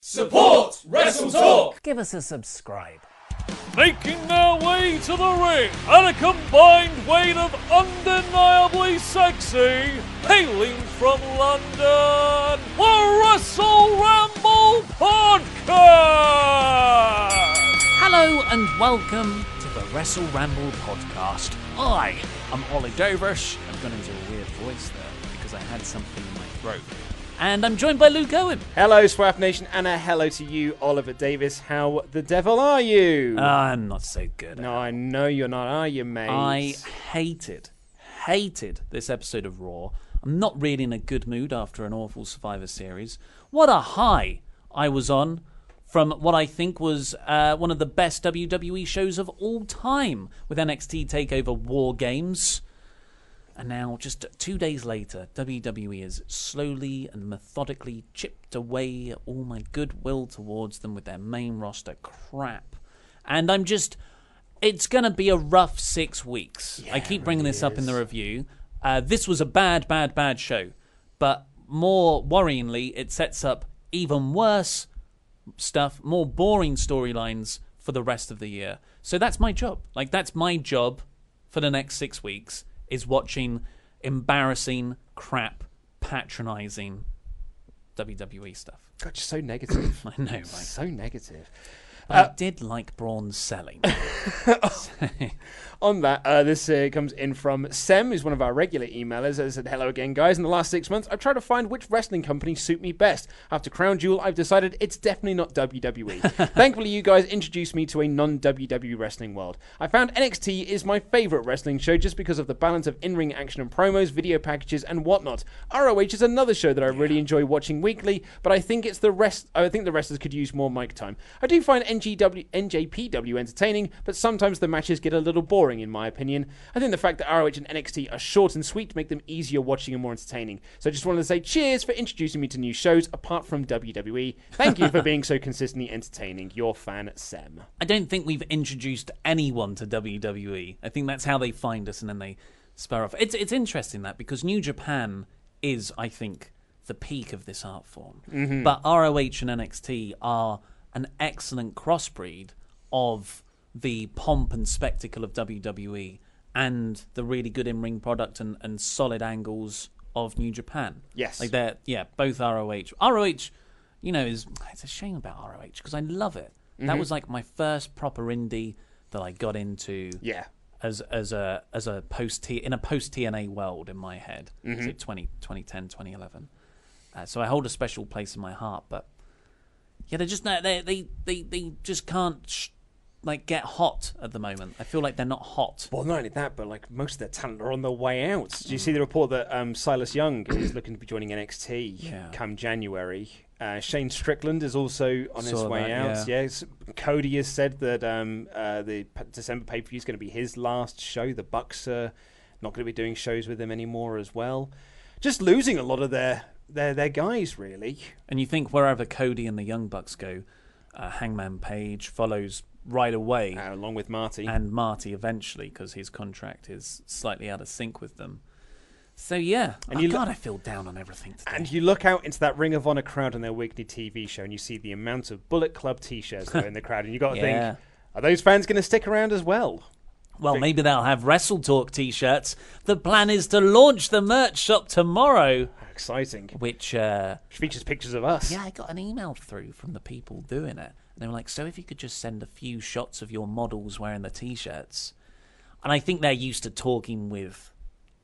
Support Wrestle Talk! Give us a subscribe. Making their way to the ring at a combined weight of undeniably sexy, hailing from London, the Wrestle Ramble Podcast! Hello and welcome to the Wrestle Ramble podcast. I am Ollie Davis. I've gone into a weird voice there because I had something in my throat. And I'm joined by Luke Owen. Hello, Swap Nation, and a hello to you, Oliver Davis. How the devil are you? I'm not so good. no, I know you're not, are you, mate? I hated, hated this episode of Raw. I'm not really in a good mood after an awful Survivor Series. What a high I was on from what I think was uh, one of the best WWE shows of all time with NXT TakeOver War Games. And now, just two days later, WWE has slowly and methodically chipped away all my goodwill towards them with their main roster crap. And I'm just. It's going to be a rough six weeks. I keep bringing this up in the review. Uh, this was a bad, bad, bad show. But more worryingly, it sets up even worse stuff, more boring storylines for the rest of the year. So that's my job. Like, that's my job for the next six weeks is watching embarrassing, crap, patronizing WWE stuff. God, you're so negative. I know, right? so negative. But I did like Braun selling. On that, uh, this uh, comes in from Sem, who's one of our regular emailers. It said, Hello again, guys. In the last six months, I've tried to find which wrestling companies suit me best. After Crown Jewel, I've decided it's definitely not WWE. Thankfully, you guys introduced me to a non WWE wrestling world. I found NXT is my favorite wrestling show just because of the balance of in ring action and promos, video packages, and whatnot. ROH is another show that I really enjoy watching weekly, but I think it's the rest. I think the wrestlers could use more mic time. I do find NGW, NJPW entertaining, but sometimes the matches get a little boring, in my opinion. I think the fact that ROH and NXT are short and sweet make them easier watching and more entertaining. So I just wanted to say cheers for introducing me to new shows apart from WWE. Thank you for being so consistently entertaining. Your fan, Sam. I don't think we've introduced anyone to WWE. I think that's how they find us and then they spur off. It's it's interesting that because New Japan is, I think, the peak of this art form. Mm-hmm. But ROH and NXT are an excellent crossbreed of the pomp and spectacle of WWE and the really good in ring product and, and solid angles of New Japan. Yes. Like they're yeah, both ROH. ROH, you know, is it's a shame about ROH because I love it. That was like my first proper indie that I got into Yeah. as as a as a post T in a post TNA world in my head. It 20, 2010, 2011? Uh, so I hold a special place in my heart, but yeah, they're just not, they they they they just can't sh- like get hot at the moment. I feel like they're not hot. Well, not only that, but like most of their talent are on their way out. Do you see the report that um, Silas Young is looking to be joining NXT Yeah. come January? Uh, Shane Strickland is also on his way that, out. yeah. Yes, Cody has said that um, uh, the p- December pay per view is going to be his last show. The Bucks are not going to be doing shows with him anymore as well. Just losing a lot of their their their guys really. And you think wherever Cody and the Young Bucks go, uh, Hangman Page follows right away. Uh, along with Marty. and Marty eventually because his contract is slightly out of sync with them. So yeah, And oh, you lo- God, I feel down on everything today. And you look out into that Ring of Honor crowd on their weekly TV show, and you see the amount of Bullet Club T-shirts that are in the crowd, and you got to Yeah. think, are those fans going to stick around as well? Well, maybe they'll have Wrestle Talk t-shirts. The plan is to launch the merch shop tomorrow, Exciting. which uh, features pictures of us. yeah, I got an email through from the people doing it. And they were like, "So if you could just send a few shots of your models wearing the t-shirts." And I think they're used to talking with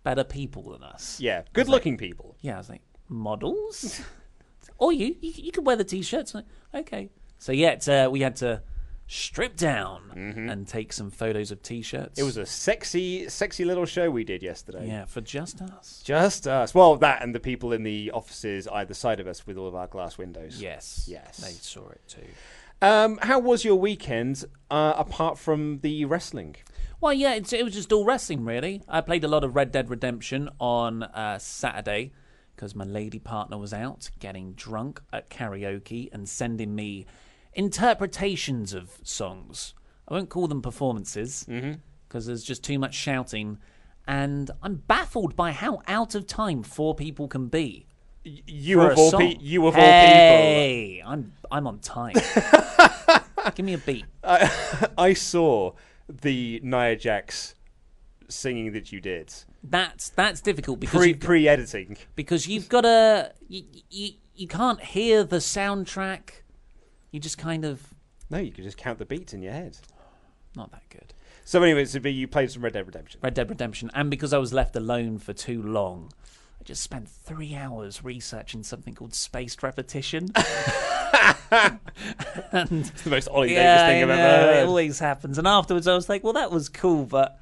better people than us. Yeah. Good looking people. Yeah, I was like, models? or you, you, you could wear the t-shirts. Like, okay. So yeah, uh, we had to strip down and take some photos of t-shirts. Mm-hmm. It was a sexy, sexy little show we did yesterday. yeah for just us. Just us. Well, that and the people in the offices either side of us with all of our glass windows. Yes, Yes. they saw it too. Um, how was your weekend uh, apart from the wrestling? Well, yeah, it's, it was just all wrestling, really. I played a lot of Red Dead Redemption on uh, Saturday because my lady partner was out getting drunk at karaoke and sending me interpretations of songs. I won't call them performances mm-hmm. because there's just too much shouting. And I'm baffled by how out of time four people can be. You of a all pe- you of hey, I'm I'm on time. Give me a beat. all people. I saw the Nia Jax singing that you did That's that's difficult because pre pre editing because you've got to you, you you can't hear the soundtrack. You just kind of No, you could just count the beats in your head. not that good. So, anyway, so you played some Red Dead Redemption. Red Dead Redemption, and because I was left alone for too long, I just spent three hours researching something called spaced repetition. and It's the most Ollie thing I've know, ever it heard. always happens. And afterwards, I was like, well, that was cool, but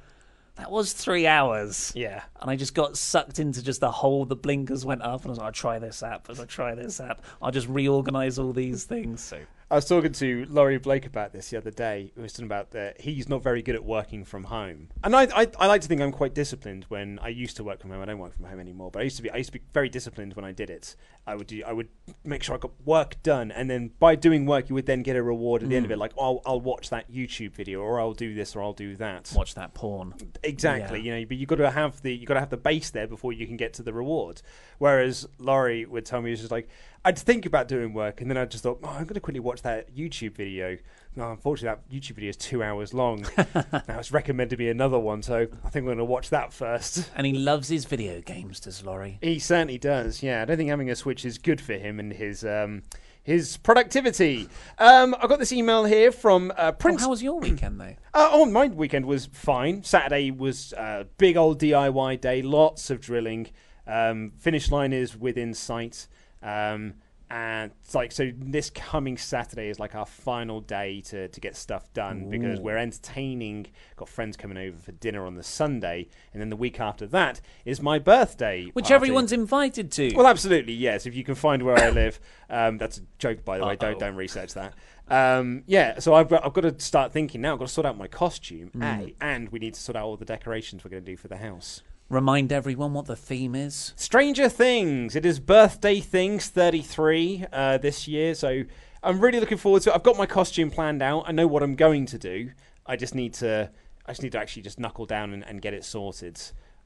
that was three hours. Yeah. And I just got sucked into just the whole, the blinkers went up, and I was like, I'll try this app, as I try this app, I'll just reorganize all these things. So I was talking to Laurie Blake about this the other day. We were talking about that he's not very good at working from home, and I, I I like to think I'm quite disciplined when I used to work from home. I don't work from home anymore, but I used to be I used to be very disciplined when I did it. I would do I would make sure I got work done, and then by doing work, you would then get a reward at the end of Mm. it. Like oh, I'll watch that YouTube video, or I'll do this, or I'll do that. watch that porn. Exactly, Yeah. you know, but you got to have the you got to have the base there before you can get to the reward. Whereas Laurie would tell me it's just like I'd think about doing work, and then I just thought, oh, I'm going to quickly watch that YouTube video. No, unfortunately, that YouTube video is two hours long. now it's recommended me another one, so I think we're going to watch that first. And he loves his video games, does Laurie? He certainly does. Yeah, I don't think having a Switch is good for him and his um, his productivity. Um, I got this email here from uh, Oh, Prince. how was your weekend, though? Uh, oh, my weekend was fine. Saturday was a big old DIY day, lots of drilling. Um, finish line is within sight. Um, and it's like, so this coming Saturday is like our final day to, to get stuff done because we're entertaining, got friends coming over for dinner on the Sunday. And then the week after that is my birthday. Which party. everyone's invited to. Well, absolutely, yes. If you can find where I live, um, that's a joke, by the way. Don't don't research that. Um, yeah, so I've got, I've got to start thinking now. I've got to sort out my costume, a, and we need to sort out all the decorations we're going to do for the house. Remind everyone what the theme is. Stranger Things. It is birthday things 33 uh, this year, so I'm really looking forward to it. I've got my costume planned out. I know what I'm going to do. I just need to. I just need to actually just knuckle down and, and get it sorted.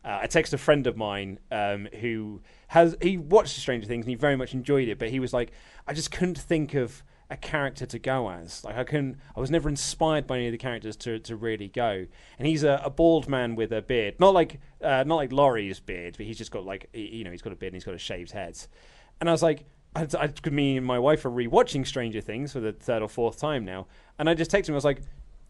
Uh, I texted a friend of mine um, who has he watched Stranger Things and he very much enjoyed it, but he was like, I just couldn't think of a character to go as. Like I couldn't, I was never inspired by any of the characters to, to really go. And he's a, a bald man with a beard, not like uh, not like Laurie's beard, but he's just got like you know he's got a beard and he's got a shaved head. And I was like, I, I, me and my wife are rewatching Stranger Things for the third or fourth time now, and I just texted him. I was like.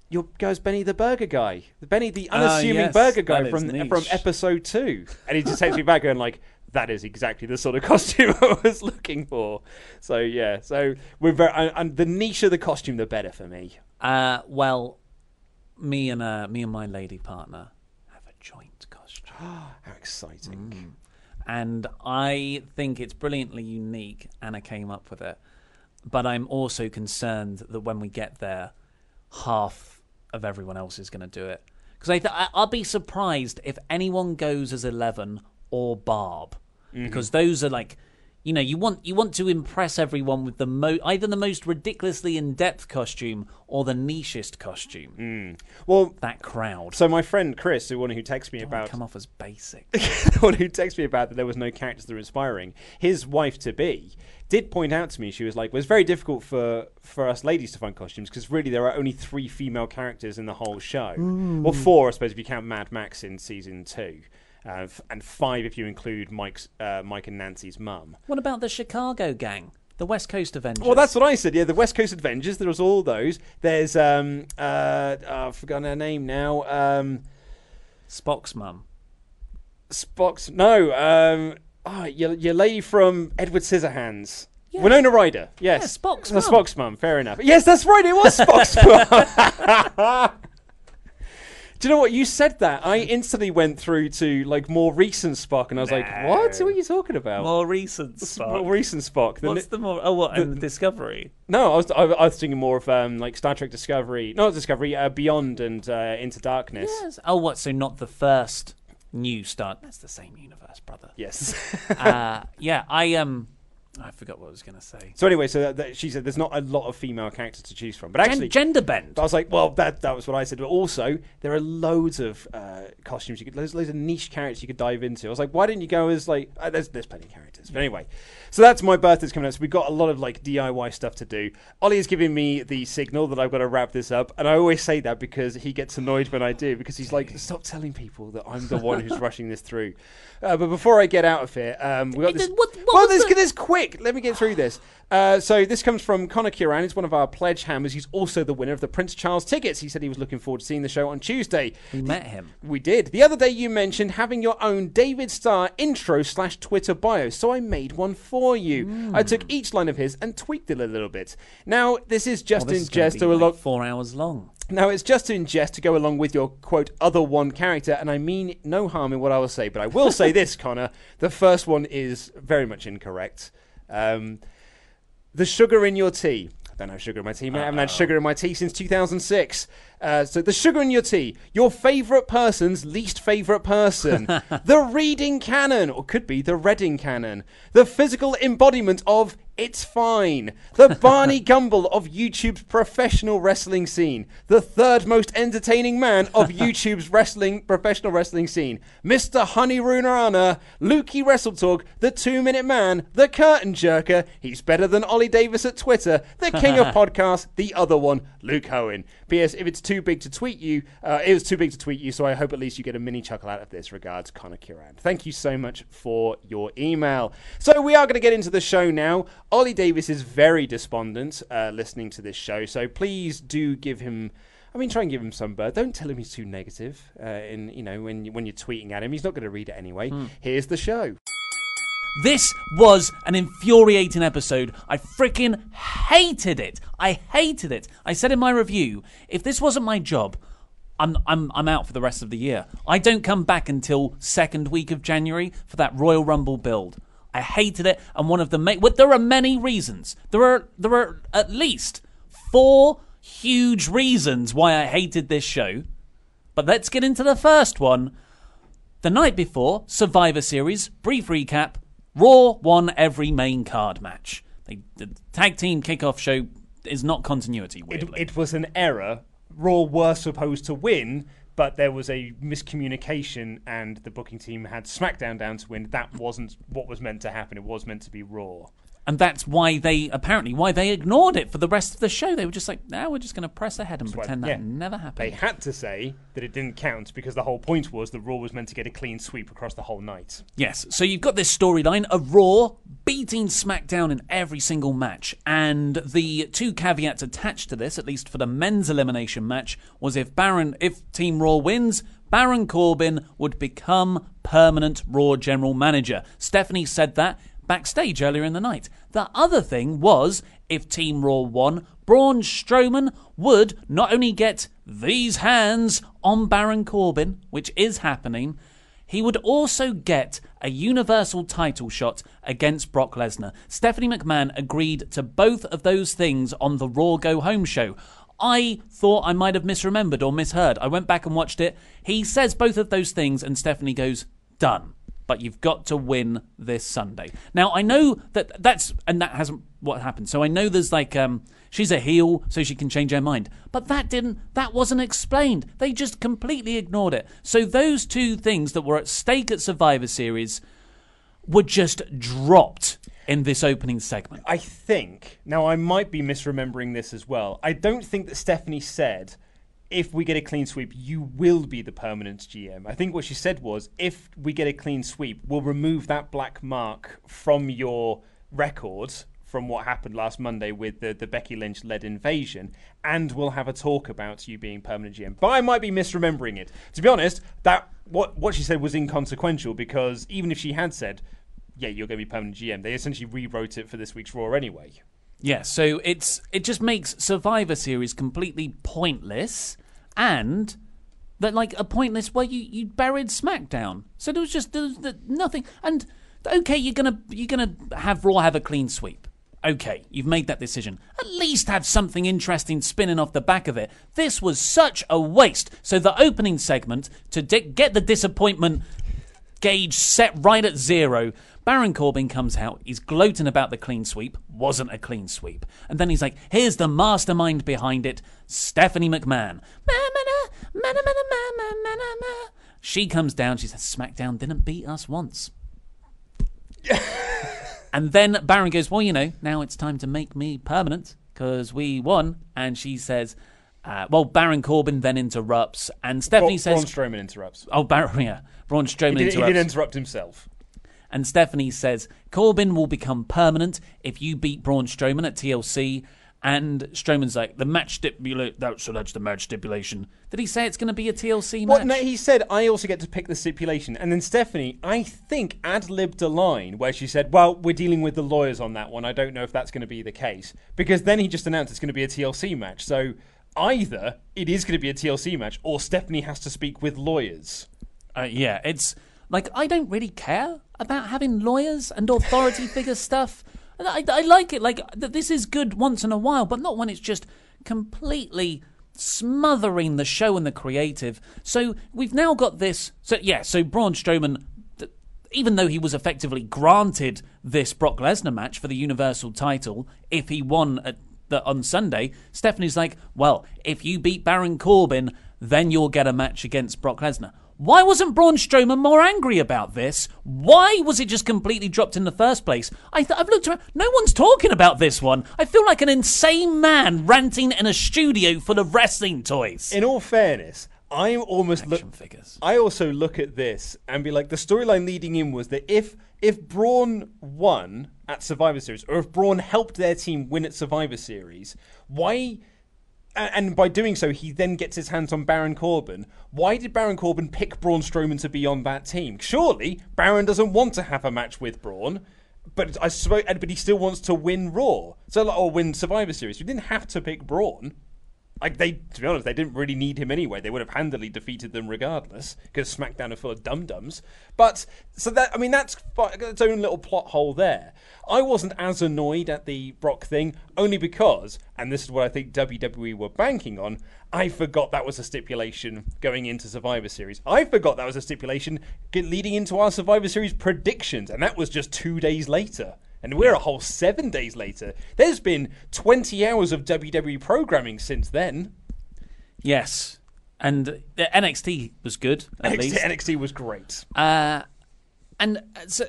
Your guy's Benny the Burger Guy, Benny the unassuming yes, burger guy from niche. from episode two, and he just takes me back going like, "That is exactly the sort of costume I was looking for." So yeah, so we're very, and, the niche of the costume, the better for me. Uh, well, me and uh, me and my lady partner have a joint costume, How exciting! and I think it's brilliantly unique. Anna came up with it, but I'm also concerned that when we get there, half of everyone else is going to do it. Because I th- I- I'll be surprised if anyone goes as Eleven or Barb, mm-hmm. because those are like You know, you want you want to impress everyone with the mo- either the most ridiculously in depth costume or the nichest costume. Mm. Well, That crowd. so my friend Chris, the one who texted me about come off as basic. the one who texted me about that there was no characters that were inspiring, his wife to be did point out to me. She was like, "Well, it's very difficult for for us ladies to find costumes because really there are only three female characters in the whole show. Mm. Well, four, I suppose, if you count Mad Max in season two, uh, and five if you include Mike's uh, Mike and Nancy's mum. what about the Chicago gang? The West Coast Avengers. Well, that's what I said. Yeah, the West Coast Avengers. There was all those. There's um uh oh, I've forgotten her name now. Um, Spock's mum. Spock's no. Um, oh, your your lady from Edward Scissorhands. Winona Ryder. Yes. Yeah, Spock's mum. Spock's mum. Fair enough. Yes, that's right. It was Spock's mum. Do you know what? You said that. I instantly went through to like more recent Spock, and I was like, "What? What are you talking about?" More recent More Spock. More recent Spock. The What's ni- the more? Oh, what? And Discovery. No, I was I, I was thinking more of um, like Star Trek Discovery, not Discovery, uh, Beyond and uh, Into Darkness. Yes. Oh, what? So not the first new start. That's the same universe, brother. Yes. uh, yeah, I um, I forgot what I was going to say. so anyway, so that, that, she said there's not a lot of female characters to choose from, but Gen- actually, gender bend. I was like, well, that that was what I said. But also, there are loads of uh, costumes you could, there's loads of niche characters you could dive into. I was like, why didn't you go as like? Uh, there's there's plenty of characters. But anyway, so that's my birthday's coming up. So we've got a lot of like DIY stuff to do. Ollie is giving me the signal that I've got to wrap this up, and I always say that because he gets annoyed when I do because he's like, stop telling people that I'm the one who's rushing this through. Uh, but before I get out of here, um, we got this. what- what well, this, the- this quick. Let me get through this. Uh, so this comes from Connor Kieran. He's one of our pledge hammers. He's also the winner of the Prince Charles tickets. He said he was looking forward to seeing the show on Tuesday. We met him. We did. The other day you mentioned having your own David Starr intro slash Twitter bio, so I made one for you. I took each line of his and tweaked it a little bit. Now, this is just Well, this in gonna jest to four hours long. Now, it's just to ingest to go along with your quote other one character, and I mean no harm in what I will say, but I will say this, Connor. The first one is very much incorrect. Um, the sugar in your tea. I don't have sugar in my tea, mate. I haven't had sugar in my tea since 2006. Uh, so the sugar in your tea, your favourite person's least favourite person, the reading canon, or could be the reading canon, the physical embodiment of it's fine, the Barney Gumble of YouTube's professional wrestling scene, the third most entertaining man of YouTube's wrestling professional wrestling scene, Mr. Honey Runarana, Lukey Wrestle Talk, the Two Minute Man, the Curtain Jerker. He's better than Ollie Davis at Twitter, the King of Podcasts, the other one, Luke Owen. P.S. If it's too big to tweet you, uh, it was too big to tweet you, so I hope at least you get a mini chuckle out of this. Regards, Connor Curran. Thank you so much for your email. So we are going to get into the show now. Ollie Davis is very despondent uh, listening to this show, so please do give him. I mean, try and give him some bird. Don't tell him he's too negative. Uh, in you know when when you're tweeting at him, he's not going to read it anyway. Here's the show. This was an infuriating episode. I freaking hated it. I hated it. I said in my review, if this wasn't my job, I'm I'm I'm out for the rest of the year. I don't come back until second week of January for that Royal Rumble build. I hated it, and one of the ma- well, there are many reasons. There are there are at least four huge reasons why I hated this show. But let's get into the first one. The night before, Survivor Series, brief recap Raw won every main card match. They, the tag team kickoff show is not continuity, It, it was an error. Raw were supposed to win, but there was a miscommunication, and the booking team had SmackDown down to win. That wasn't what was meant to happen. It was meant to be Raw. And that's why they, apparently, why they ignored it for the rest of the show. They were just like, now we're just going to press ahead and why- pretend that yeah. never happened." They had to say that it didn't count because the whole point was that Raw was meant to get a clean sweep across the whole night. Yes, so you've got this storyline of Raw beating SmackDown in every single match, and the two caveats attached to this, at least for the men's elimination match, was if Baron, if Team Raw wins, Baron Corbin would become permanent Raw general manager. Stephanie said that backstage earlier in the night. The other thing was if Team Raw won, Braun Strowman would not only get these hands on Baron Corbin, which is happening, he would also get a universal title shot against Brock Lesnar. Stephanie McMahon agreed to both of those things on the Raw Go Home show. I thought I might have misremembered or misheard. I went back and watched it. He says both of those things, and Stephanie goes, done. But you've got to win this Sunday. Now I know that that's and that hasn't what happened. So I know there's like um she's a heel so she can change her mind. But that didn't that wasn't explained. They just completely ignored it. So those two things that were at stake at Survivor Series were just dropped in this opening segment. I think now I might be misremembering this as well. I don't think that Stephanie said if we get a clean sweep, you will be the permanent GM. I think what she said was if we get a clean sweep, we'll remove that black mark from your record from what happened last Monday with the, the Becky Lynch led invasion, and we'll have a talk about you being permanent GM. But I might be misremembering it. To be honest, that what what she said was inconsequential because even if she had said, Yeah, you're gonna be permanent GM, they essentially rewrote it for this week's Raw anyway. Yeah, so it's it just makes Survivor Series completely pointless, and that like a pointless where you you buried SmackDown. So there was just there was nothing. And okay, you're gonna you're gonna have Raw have a clean sweep. Okay, you've made that decision. At least have something interesting spinning off the back of it. This was such a waste. So the opening segment to di- get the disappointment gauge set right at zero. Baron Corbin comes out. He's gloating about the clean sweep. Wasn't a clean sweep. And then he's like, here's the mastermind behind it, Stephanie McMahon. She comes down. She says, SmackDown didn't beat us once. and then Baron goes, well, you know, now it's time to make me permanent because we won. And she says, uh, well, Baron Corbin then interrupts. And Stephanie Braun, says, Braun Strowman interrupts. oh, Baron, yeah. Braun Strowman interrupts. He did, he did interrupt himself. And Stephanie says Corbin will become permanent if you beat Braun Strowman at TLC. And Strowman's like the match stipulation. That, so that's the match stipulation. Did he say it's going to be a TLC match? Well, no, he said I also get to pick the stipulation, and then Stephanie, I think, ad libbed a line where she said, "Well, we're dealing with the lawyers on that one. I don't know if that's going to be the case because then he just announced it's going to be a TLC match. So either it is going to be a TLC match, or Stephanie has to speak with lawyers. Uh, yeah, it's like I don't really care about having lawyers and authority figure stuff. I, I like it. Like th- this is good once in a while, but not when it's just completely smothering the show and the creative. So we've now got this. So yeah, so Braun Strowman. Even though he was effectively granted this Brock Lesnar match for the Universal title, if he won at the, on Sunday, Stephanie's like, well, if you beat Baron Corbin, then you'll get a match against Brock Lesnar. Why wasn't Braun Strowman more angry about this? Why was it just completely dropped in the first place? I th- I've looked around. No one's talking about this one. I feel like an insane man ranting in a studio full of wrestling toys. In all fairness, I'm almost look. Action figures. I also look at this and be like, the storyline leading in was that if if Braun won at Survivor Series, or if Braun helped their team win at Survivor Series, why? And by doing so, he then gets his hands on Baron Corbin. Why did Baron Corbin pick Braun Strowman to be on that team? Surely Baron doesn't want to have a match with Braun, but I suppose, but he still wants to win Raw, so or win Survivor Series. You didn't have to pick Braun. Like they, to be honest, they didn't really need him anyway. They would have handily defeated them regardless, because SmackDown are full of dum dums. But so that I mean, that's its own little plot hole there. I wasn't as annoyed at the Brock thing, only because, and this is what I think WWE were banking on. I forgot that was a stipulation going into Survivor Series. I forgot that was a stipulation leading into our Survivor Series predictions, and that was just two days later. And we're a whole seven days later. There's been 20 hours of WWE programming since then. Yes. And the NXT was good, at NXT, least. NXT was great. Uh, and uh, so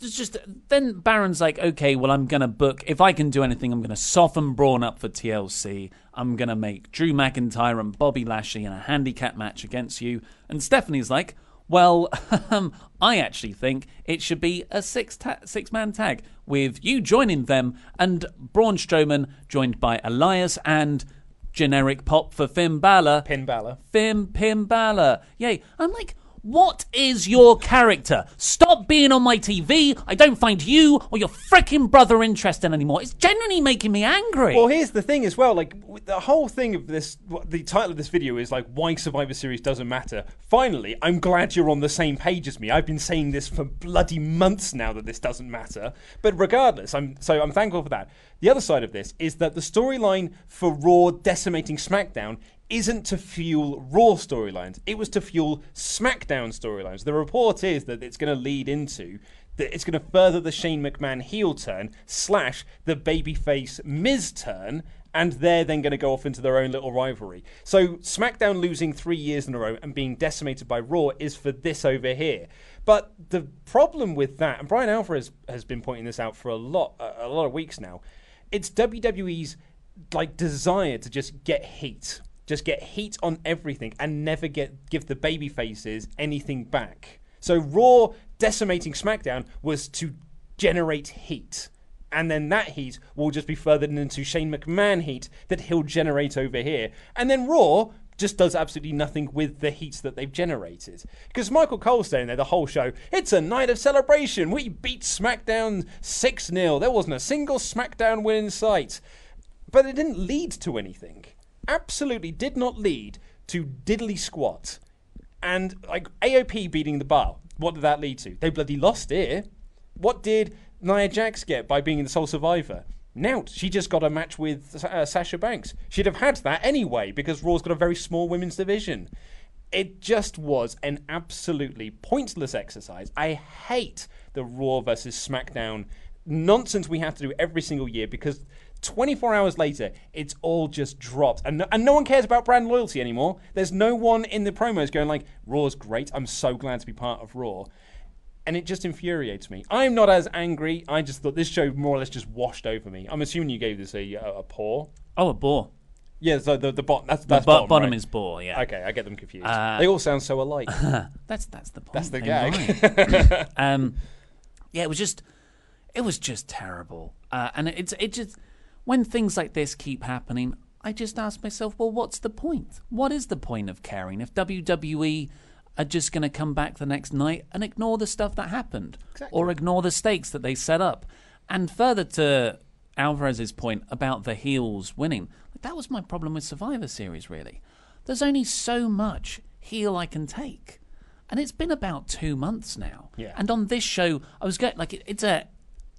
it's just then Baron's like, okay, well, I'm gonna book. If I can do anything, I'm gonna soften Braun up for TLC. I'm gonna make Drew McIntyre and Bobby Lashley in a handicap match against you. And Stephanie's like, well, um, I actually think it should be a six ta- six man tag with you joining them and Braun Strowman joined by Elias and generic pop for Finn Balor. Pin Balor. Finn Pim Balor. Yay. I'm like, what is your character? Stop being on my TV. I don't find you or your freaking brother interesting anymore. It's genuinely making me angry. Well, here's the thing as well. Like the whole thing of this, the title of this video is like why Survivor Series doesn't matter. Finally, I'm glad you're on the same page as me. I've been saying this for bloody months now that this doesn't matter. But regardless, I'm so I'm thankful for that. The other side of this is that the storyline for Raw decimating SmackDown isn't to fuel Raw storylines. It was to fuel SmackDown storylines. The report is that it's going to lead into that it's going to further the Shane McMahon heel turn slash the babyface Miz turn. And they're then going to go off into their own little rivalry. So SmackDown losing three years in a row and being decimated by Raw is for this over here. But the problem with that, and Bryan Alvarez has been pointing this out for a lot, a lot of weeks now, it's WWE's like desire to just get heat, just get heat on everything, and never get give the baby faces anything back. So Raw decimating SmackDown was to generate heat. And then that heat will just be furthered into Shane McMahon heat that he'll generate over here. And then Raw just does absolutely nothing with the heat that they've generated. Because Michael Cole's saying there the whole show, it's a night of celebration. We beat SmackDown 6 0. There wasn't a single SmackDown win in sight. But it didn't lead to anything. Absolutely did not lead to diddly squat. And like AOP beating the bar, what did that lead to? They bloody lost it. What did Nia Jax get by being the sole survivor? Nout. She just got a match with uh, Sasha Banks. She'd have had that anyway because Raw's got a very small women's division. It just was an absolutely pointless exercise. I hate the Raw versus SmackDown nonsense we have to do every single year because 24 hours later, it's all just dropped. And no, and no one cares about brand loyalty anymore. There's no one in the promos going like, Raw's great. I'm so glad to be part of Raw and it just infuriates me. I'm not as angry. I just thought this show more or less just washed over me. I'm assuming you gave this a a, a paw. Oh, a bore. Yeah, so the the bottom that's The that's bo- bottom, bottom right? is bore, yeah. Okay, I get them confused. Uh, they all sound so alike. That's that's the point. That's the gag. right. um, yeah, it was just, it was just terrible. Uh, and it's it just when things like this keep happening, I just ask myself, well, what's the point? What is the point of caring if WWE are just going to come back the next night and ignore the stuff that happened, or ignore the stakes that they set up? And further to Alvarez's point about the heels winning, that was my problem with Survivor Series. Really, there's only so much heel I can take and it's been about two months now. Yeah. And on this show, I was going like it, it's a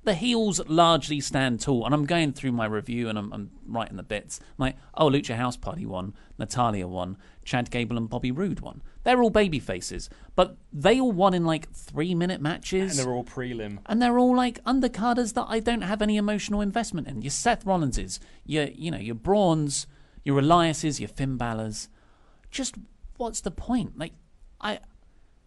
the heels largely stand tall, and I'm going through my review and I'm, I'm writing the bits. I'm like, oh, Lucha House Party won, Natalya won, Chad Gable and Bobby Roode won. They're all baby faces, but they all won in like three minute matches. and they're all prelim. And they're all like undercarders that I don't have any emotional investment in. Your Seth Rollinses, your you know your Brawns, your Eliases, your Finn Balor's. Just what's the point? Like I,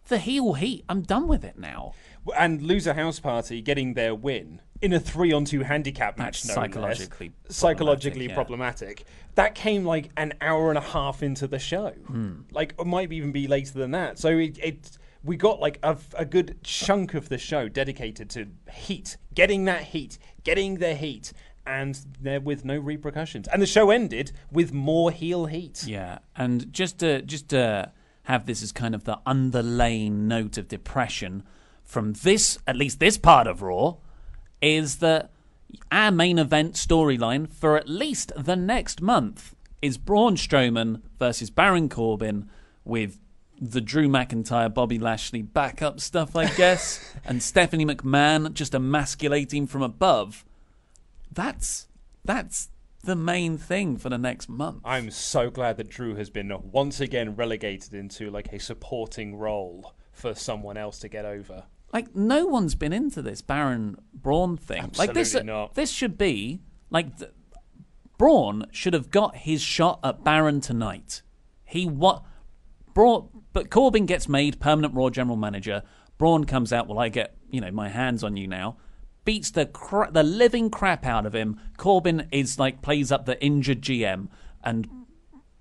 the heel heat. I'm done with it now. And Lucha House Party getting their win in a three on two handicap match. No less. psychologically psychologically problematic, problematic. That came like an hour and a half into the show. Hmm. Like it might even be later than that. So it. it we got like a, a good chunk of the show dedicated to heat, getting that heat, getting the heat, and there with no repercussions. And the show ended with more heel heat. Yeah, and just to just to have this as kind of the underlaying note of depression from this, at least this part of Raw, is that our main event storyline for at least the next month is Braun Strowman versus Baron Corbin with the Drew McIntyre, Bobby Lashley backup stuff, I guess, and Stephanie McMahon just emasculating from above. That's that's the main thing for the next month. I'm so glad that Drew has been once again relegated into like a supporting role for someone else to get over. Like no one's been into this Baron Braun thing. like this, Absolutely not. this should be like th- Braun should have got his shot at Baron tonight. He what Braun, but Corbin gets made permanent Raw general manager. Braun comes out. Well, I get you know my hands on you now. Beats the cra- the living crap out of him. Corbin is like plays up the injured GM, and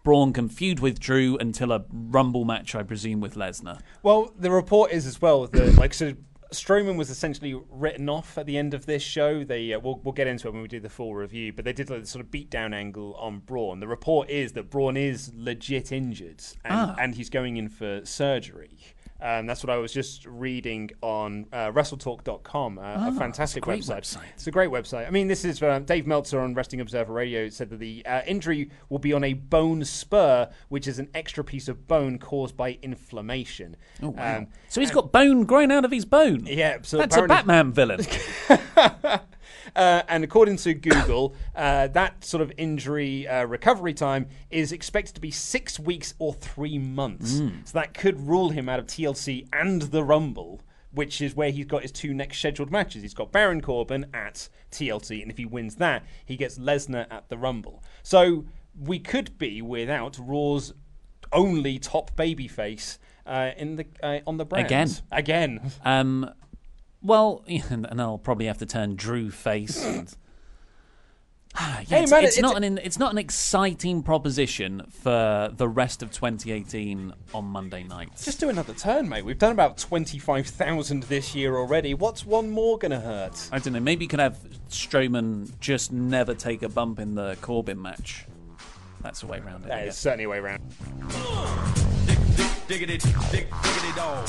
Braun can feud with Drew until a Rumble match, I presume, with Lesnar. Well, the report is as well that like so Strowman was essentially written off at the end of this show. They uh, we'll, we'll get into it when we do the full review, but they did like, the sort of beat down angle on Braun. The report is that Braun is legit injured and, and he's going in for surgery. Um, that's what I was just reading on uh, WrestleTalk.com, uh, a fantastic great website. website. It's a great website. I mean, this is uh, Dave Meltzer on Wrestling Observer Radio said that the uh, injury will be on a bone spur, which is an extra piece of bone caused by inflammation. Oh wow! Um, so he's got bone growing out of his bone. yeah, so that's a Batman villain. Uh, and according to Google, uh, that sort of injury uh, recovery time is expected to be six weeks or three months. So that could rule him out of TLC and the Rumble. Which is where he's got his two next scheduled matches. He's got Baron Corbin at TLC, and if he wins that, he gets Lesnar at the Rumble. So we could be without Raw's only top babyface uh, in the uh, on the brand Again. Again, Um, well, and, and I'll probably have to turn Drew face. And, Ah, yeah, Hey, it's, man, it's it's- not an it's not an exciting proposition for the rest of 2018 on Monday nights. just do another turn, mate. We've done about twenty five thousand this year already. What's one more gonna hurt? I don't know. Maybe you could have Strowman just never take a bump in the Corbin match. That's the way around it. That is certainly a way around. Diggity, dig, diggity dog.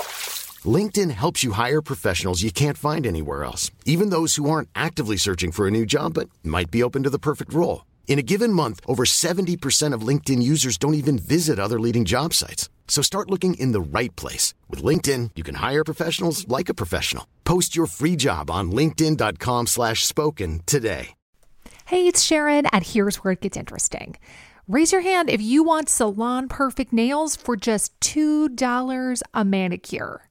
LinkedIn helps you hire professionals you can't find anywhere else, even those who aren't actively searching for a new job but might be open to the perfect role. In a given month, over 70% of LinkedIn users don't even visit other leading job sites. So start looking in the right place. With LinkedIn, you can hire professionals like a professional. Post your free job on linkedin.com slash spoken today. Hey, it's Sharon, and here's where it gets interesting. Raise your hand if you want salon perfect nails for just $2 a manicure.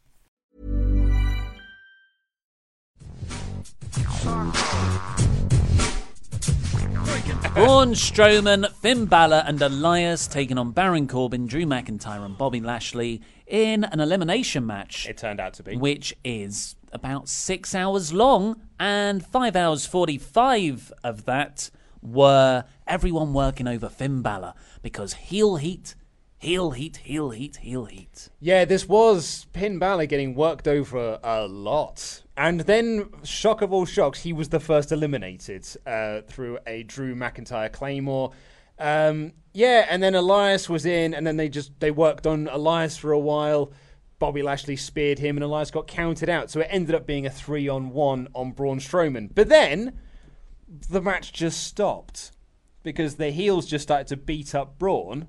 Braun Strowman, Finn Balor, and Elias taking on Baron Corbin, Drew McIntyre, and Bobby Lashley in an elimination match, It turned out to be. which is about six hours long, and five hours 45 of that were everyone working over Finn Balor because heel heat, heel heat, heel heat, heel heat. Yeah, this was Finn Balor getting worked over a lot. And then, shock of all shocks, he was the first eliminated uh, through a Drew McIntyre Claymore. Um, yeah, and then Elias was in, and then they just they worked on Elias for a while. Bobby Lashley speared him, and Elias got counted out. So it ended up being a three on one on Braun Strowman. But then the match just stopped because the heels just started to beat up Braun,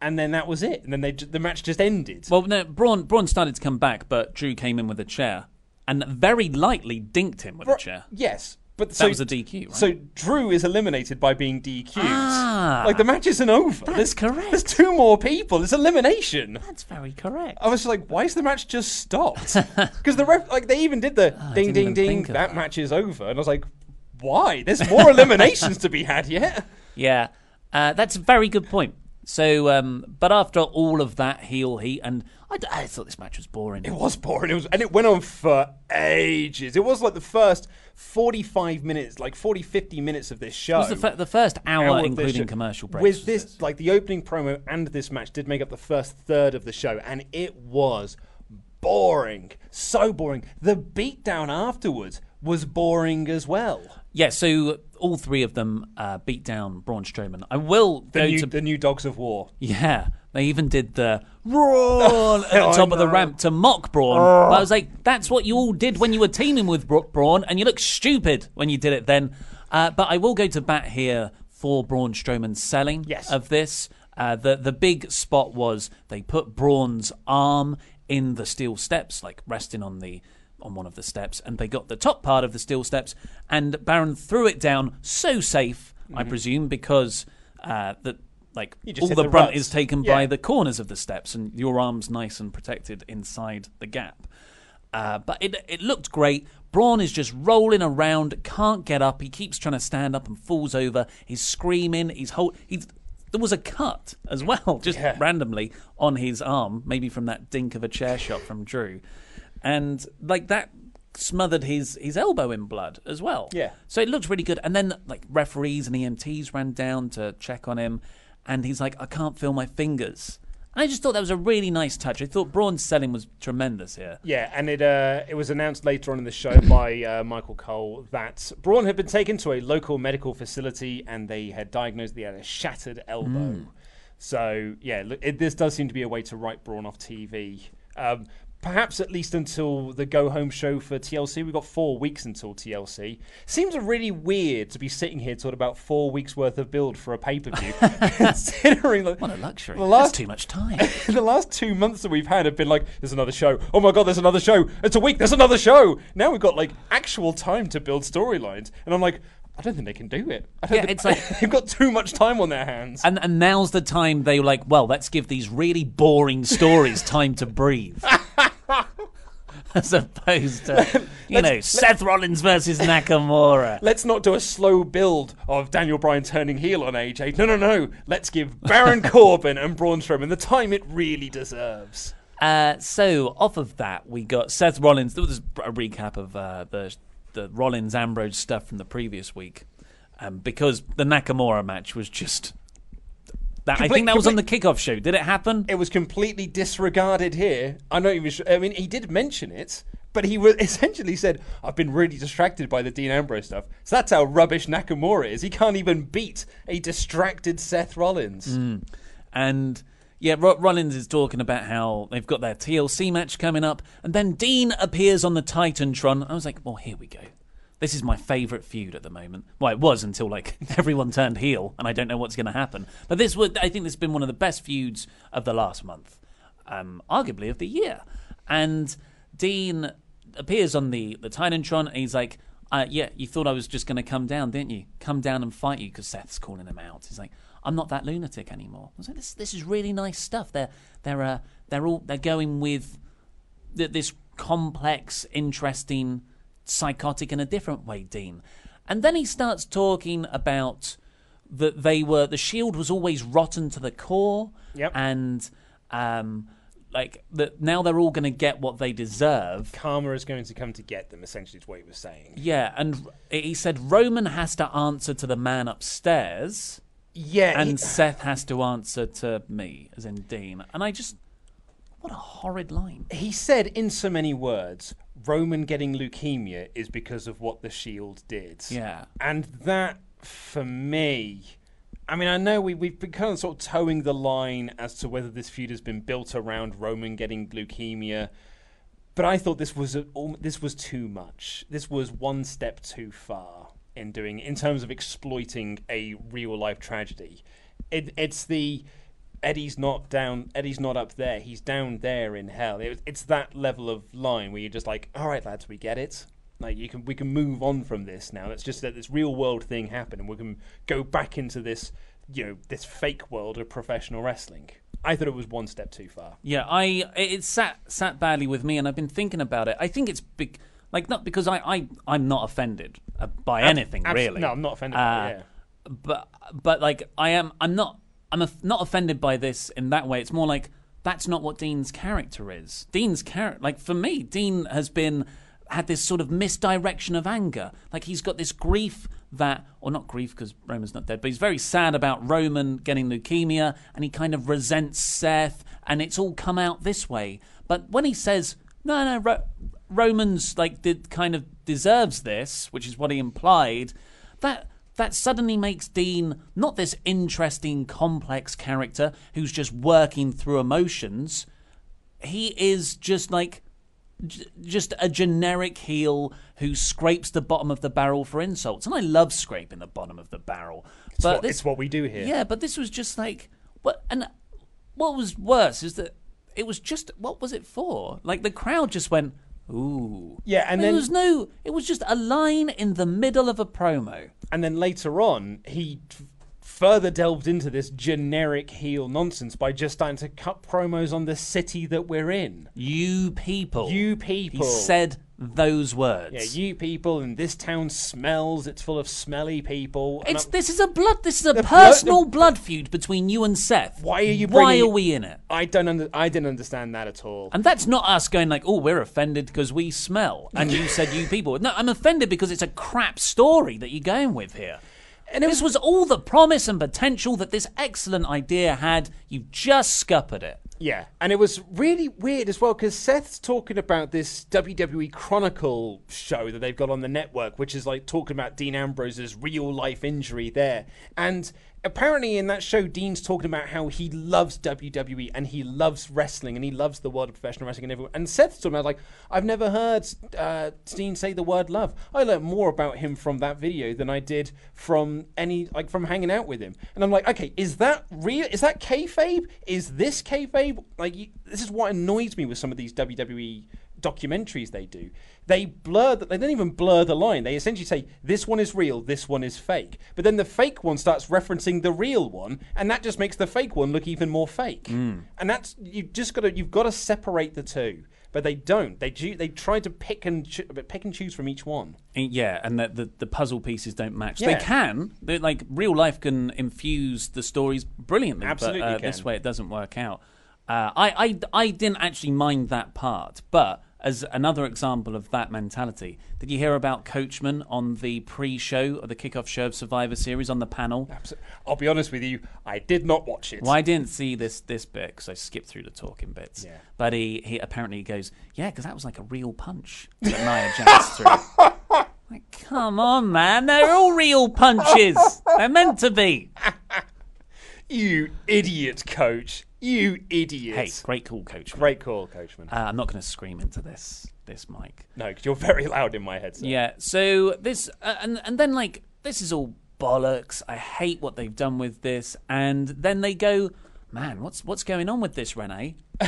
and then that was it. And then they the match just ended. Well, no, Braun, Braun started to come back, but Drew came in with a chair and very lightly dinked him with a chair. Yes, but That so, was a DQ, right? So Drew is eliminated by being DQ'd. Ah. like the match isn't over. That's there's, correct. There's two more people. It's elimination. That's very correct. I was like, why is the match just stopped? Because the ref, like, they even did the ding, ding, ding. That that. match is over, and I was like, why? There's more eliminations to be had yet. Yeah, uh, that's a very good point. So, um, but after all of that heel heat, and I thought this match was boring. It was boring. It was, and it went on for ages. It was like the first 45 minutes, like 40, 50 minutes of this show. It was the, fir- the first hour, hour including commercial breaks. With was this, like the opening promo and this match did make up the first third of the show, and it was boring, so boring. The beatdown afterwards was boring as well. yeah. So all three of them uh, beat down Braun Strowman. I will The go new, to the new Dogs of War. Yeah, they even did the Braun at the top of the ramp to mock Braun. But I was like, that's what you all did when you were teaming with Bra- Braun, and you look stupid when you did it then. Uh, but I will go to bat here for Braun Strowman's selling Yes. of this. Uh, the the big spot was they put Braun's arm in the steel steps, like resting on the on one of the steps, and they got the top part of the steel steps, and Baron threw it down so safe, I presume, because uh, that like all the, the brunt is taken Yeah. by the corners of the steps, and your arm's nice and protected inside the gap. Uh, but it it looked great. Braun is just rolling around, can't get up. He keeps trying to stand up and falls over. He's screaming. He's hold. He's there was a cut as well, just randomly on his arm, maybe from that dink of a chair shot from Drew, and like that smothered his his elbow in blood as well. Yeah. So it looked really good. And then like referees and EMTs ran down to check on him, and he's like, I can't feel my fingers. I just thought that was a really nice touch. I thought Braun's selling was tremendous here. Yeah, and it uh, it was announced later on in the show by uh, Michael Cole that Braun had been taken to a local medical facility and they had diagnosed that he had a shattered elbow. So yeah, look, it, this does seem to be a way to write Braun off TV. Um, perhaps at least until the go home show for TLC. We've got four weeks until TLC. Seems really weird to be sitting here talking about four weeks worth of build for a pay per view, considering What a luxury. the last That's too much time. the last two months that we've had have been like, there's another show. Oh my god, there's another show. It's a week. There's another show. Now we've got like actual time to build storylines, and I'm like, I don't think they can do it. I don't Yeah, think- it's like- they've got too much time on their hands. And and now's the time they were like, well, let's give these really boring stories time to breathe. As opposed to, you know, Seth Rollins versus Nakamura. Let's not do a slow build of Daniel Bryan turning heel on AJ. No, no, no. Let's give Baron Corbin and Braun Strowman the time it really deserves. Uh, so off of that, we got Seth Rollins. There was a recap of uh, the the Rollins Ambrose stuff from the previous week, um, because the Nakamura match was just. That, I think that was on the kickoff show. Did it happen? It was completely disregarded here. I'm not even sure. I mean, he did mention it, but he was essentially said, "I've been really distracted by the Dean Ambrose stuff." So that's how rubbish Nakamura is. He can't even beat a distracted Seth Rollins. Mm. And yeah, Ro- Rollins is talking about how they've got their TLC match coming up, and then Dean appears on the Titantron. I was like, well, here we go. This is my favourite feud at the moment. Well, it was until like everyone turned heel, and I don't know what's going to happen. But this would, I think, this has been one of the best feuds of the last month, um, arguably of the year. And Dean appears on the the Titantron, and he's like, uh, "Yeah, you thought I was just going to come down, didn't you? Come down and fight you?" Because Seth's calling him out. He's like, "I'm not that lunatic anymore." I was like, "This this is really nice stuff." They're they're uh, they're all they're going with th- this complex, interesting, psychotic in a different way, Dean. And then he starts talking about that they were the shield was always rotten to the core, Yep. and um, like that now they're all going to get what they deserve. Karma is going to come to get them. Essentially, is what he was saying. Yeah, and he said Roman has to answer to the man upstairs, Yeah, and he- Seth has to answer to me, as in Dean. And I just, what a horrid line. he said in so many words, Roman getting leukemia is because of what the Shield did. Yeah. And that, for me, I mean, I know we, we've been kind of sort of toeing the line as to whether this feud has been built around Roman getting leukemia, but I thought this was a, this was too much. This was one step too far in doing in terms of exploiting a real life tragedy. It, it's the Eddie's not down. Eddie's not up there. He's down there in hell. It, it's that level of line where you're just like, all right, lads, we get it. Like you can, we can move on from this now. Let's just let this real world thing happen, and we can go back into this, you know, this fake world of professional wrestling. I thought it was one step too far. Yeah, I it sat sat badly with me, and I've been thinking about it. I think it's big, like not because I I I'm not offended uh, by anything abs- really. no, I'm not offended by it, yeah. But but like I am, I'm not I'm not offended by this in that way. It's more like that's not what Dean's character is. Dean's character, like for me, Dean has been had this sort of misdirection of anger. Like he's got this grief that, or not grief because Roman's not dead, but he's very sad about Roman getting leukemia, and he kind of resents Seth, and it's all come out this way. But when he says, "No, no, Ro- Roman's like did kind of deserves this," which is what he implied, that that suddenly makes Dean not this interesting, complex character who's just working through emotions. He is just like j- just a generic heel who scrapes the bottom of the barrel for insults. And I love scraping the bottom of the barrel. It's, but what, this, it's what we do here. yeah, but this was just like, What and what was worse is that it was just what was it for? Like the crowd just went, ooh. Yeah, and there then- was no. It was just a line in the middle of a promo. And then later on, he further delved into this generic heel nonsense by just starting to cut promos on the city that we're in. You people. You people. He said those words. Yeah, you people, and this town smells. It's full of smelly people. It's I'm- this is a blood. This is a The blood- personal blood feud between you and Seth. Why are you? Why bringing- are we in it? I don't. Under, I didn't understand that at all. And that's not us going like, oh, we're offended because we smell, and you said you people. No, I'm offended because it's a crap story that you're going with here. And this was all the promise and potential that this excellent idea had. You've just scuppered it. Yeah, and it was really weird as well because Seth's talking about this WWE Chronicle show that they've got on the network, which is like talking about Dean Ambrose's real life injury there. And apparently, in that show, Dean's talking about how he loves WWE and he loves wrestling and he loves the world of professional wrestling and everyone. And Seth's talking about like, I've never heard uh, Dean say the word love. I learned more about him from that video than I did from any like from hanging out with him. And I'm like, okay, is that real? Is that kayfabe? Is this kayfabe? Like, this is what annoys me with some of these WWE documentaries they do. They blur. The, they don't even blur the line. They essentially say this one is real, this one is fake. But then the fake one starts referencing the real one, and that just makes the fake one look even more fake. And that's you just got to you've got to separate the two. But they don't. They do, they try to pick and cho- pick and choose from each one. Yeah, and the, the, the puzzle pieces don't match. Yeah. They can. They, like real life can infuse the stories brilliantly. Absolutely but, uh, can. This way, it doesn't work out. Uh, I, I I didn't actually mind that part, but as another example of that mentality, did you hear about Coachman on the pre-show or the kickoff show of Survivor Series on the panel? So, I'll be honest with you, I did not watch it. Well, I didn't see this this bit because I skipped through the talking bits. Yeah. But he, he apparently goes, yeah, because that was like a real punch that Nia Jax threw. like, come on, man, they're all real punches. They're meant to be. You idiot, coach. You idiot. Hey, great call, coach. Great call, coachman. Uh, I'm not going to scream into this this mic. no, because you're very loud in my headset. Yeah. So this uh, and and then like this is all bollocks. I hate what they've done with this. And then they go, man, what's what's going on with this, Renee?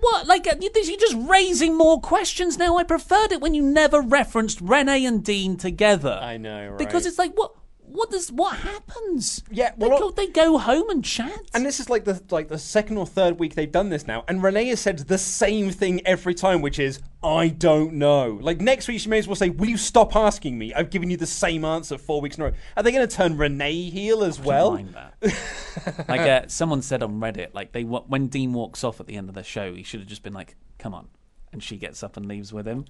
What? Like, uh, you- you're just raising more questions now. I preferred it when you never referenced Renee and Dean together. I know, right? Because it's like, what? What does? What happens? Yeah, they well, go, they go home and chat. And this is like the like the second or third week they've done this now, and Renee has said the same thing every time, which is I don't know. Like next week she may as well say, "Will you stop asking me? I've given you the same answer four weeks in a row." Are they going to turn Renee heel as well? mind that. like uh, someone said on Reddit, like they when Dean walks off at the end of the show, he should have just been like, "Come on," and she gets up and leaves with him.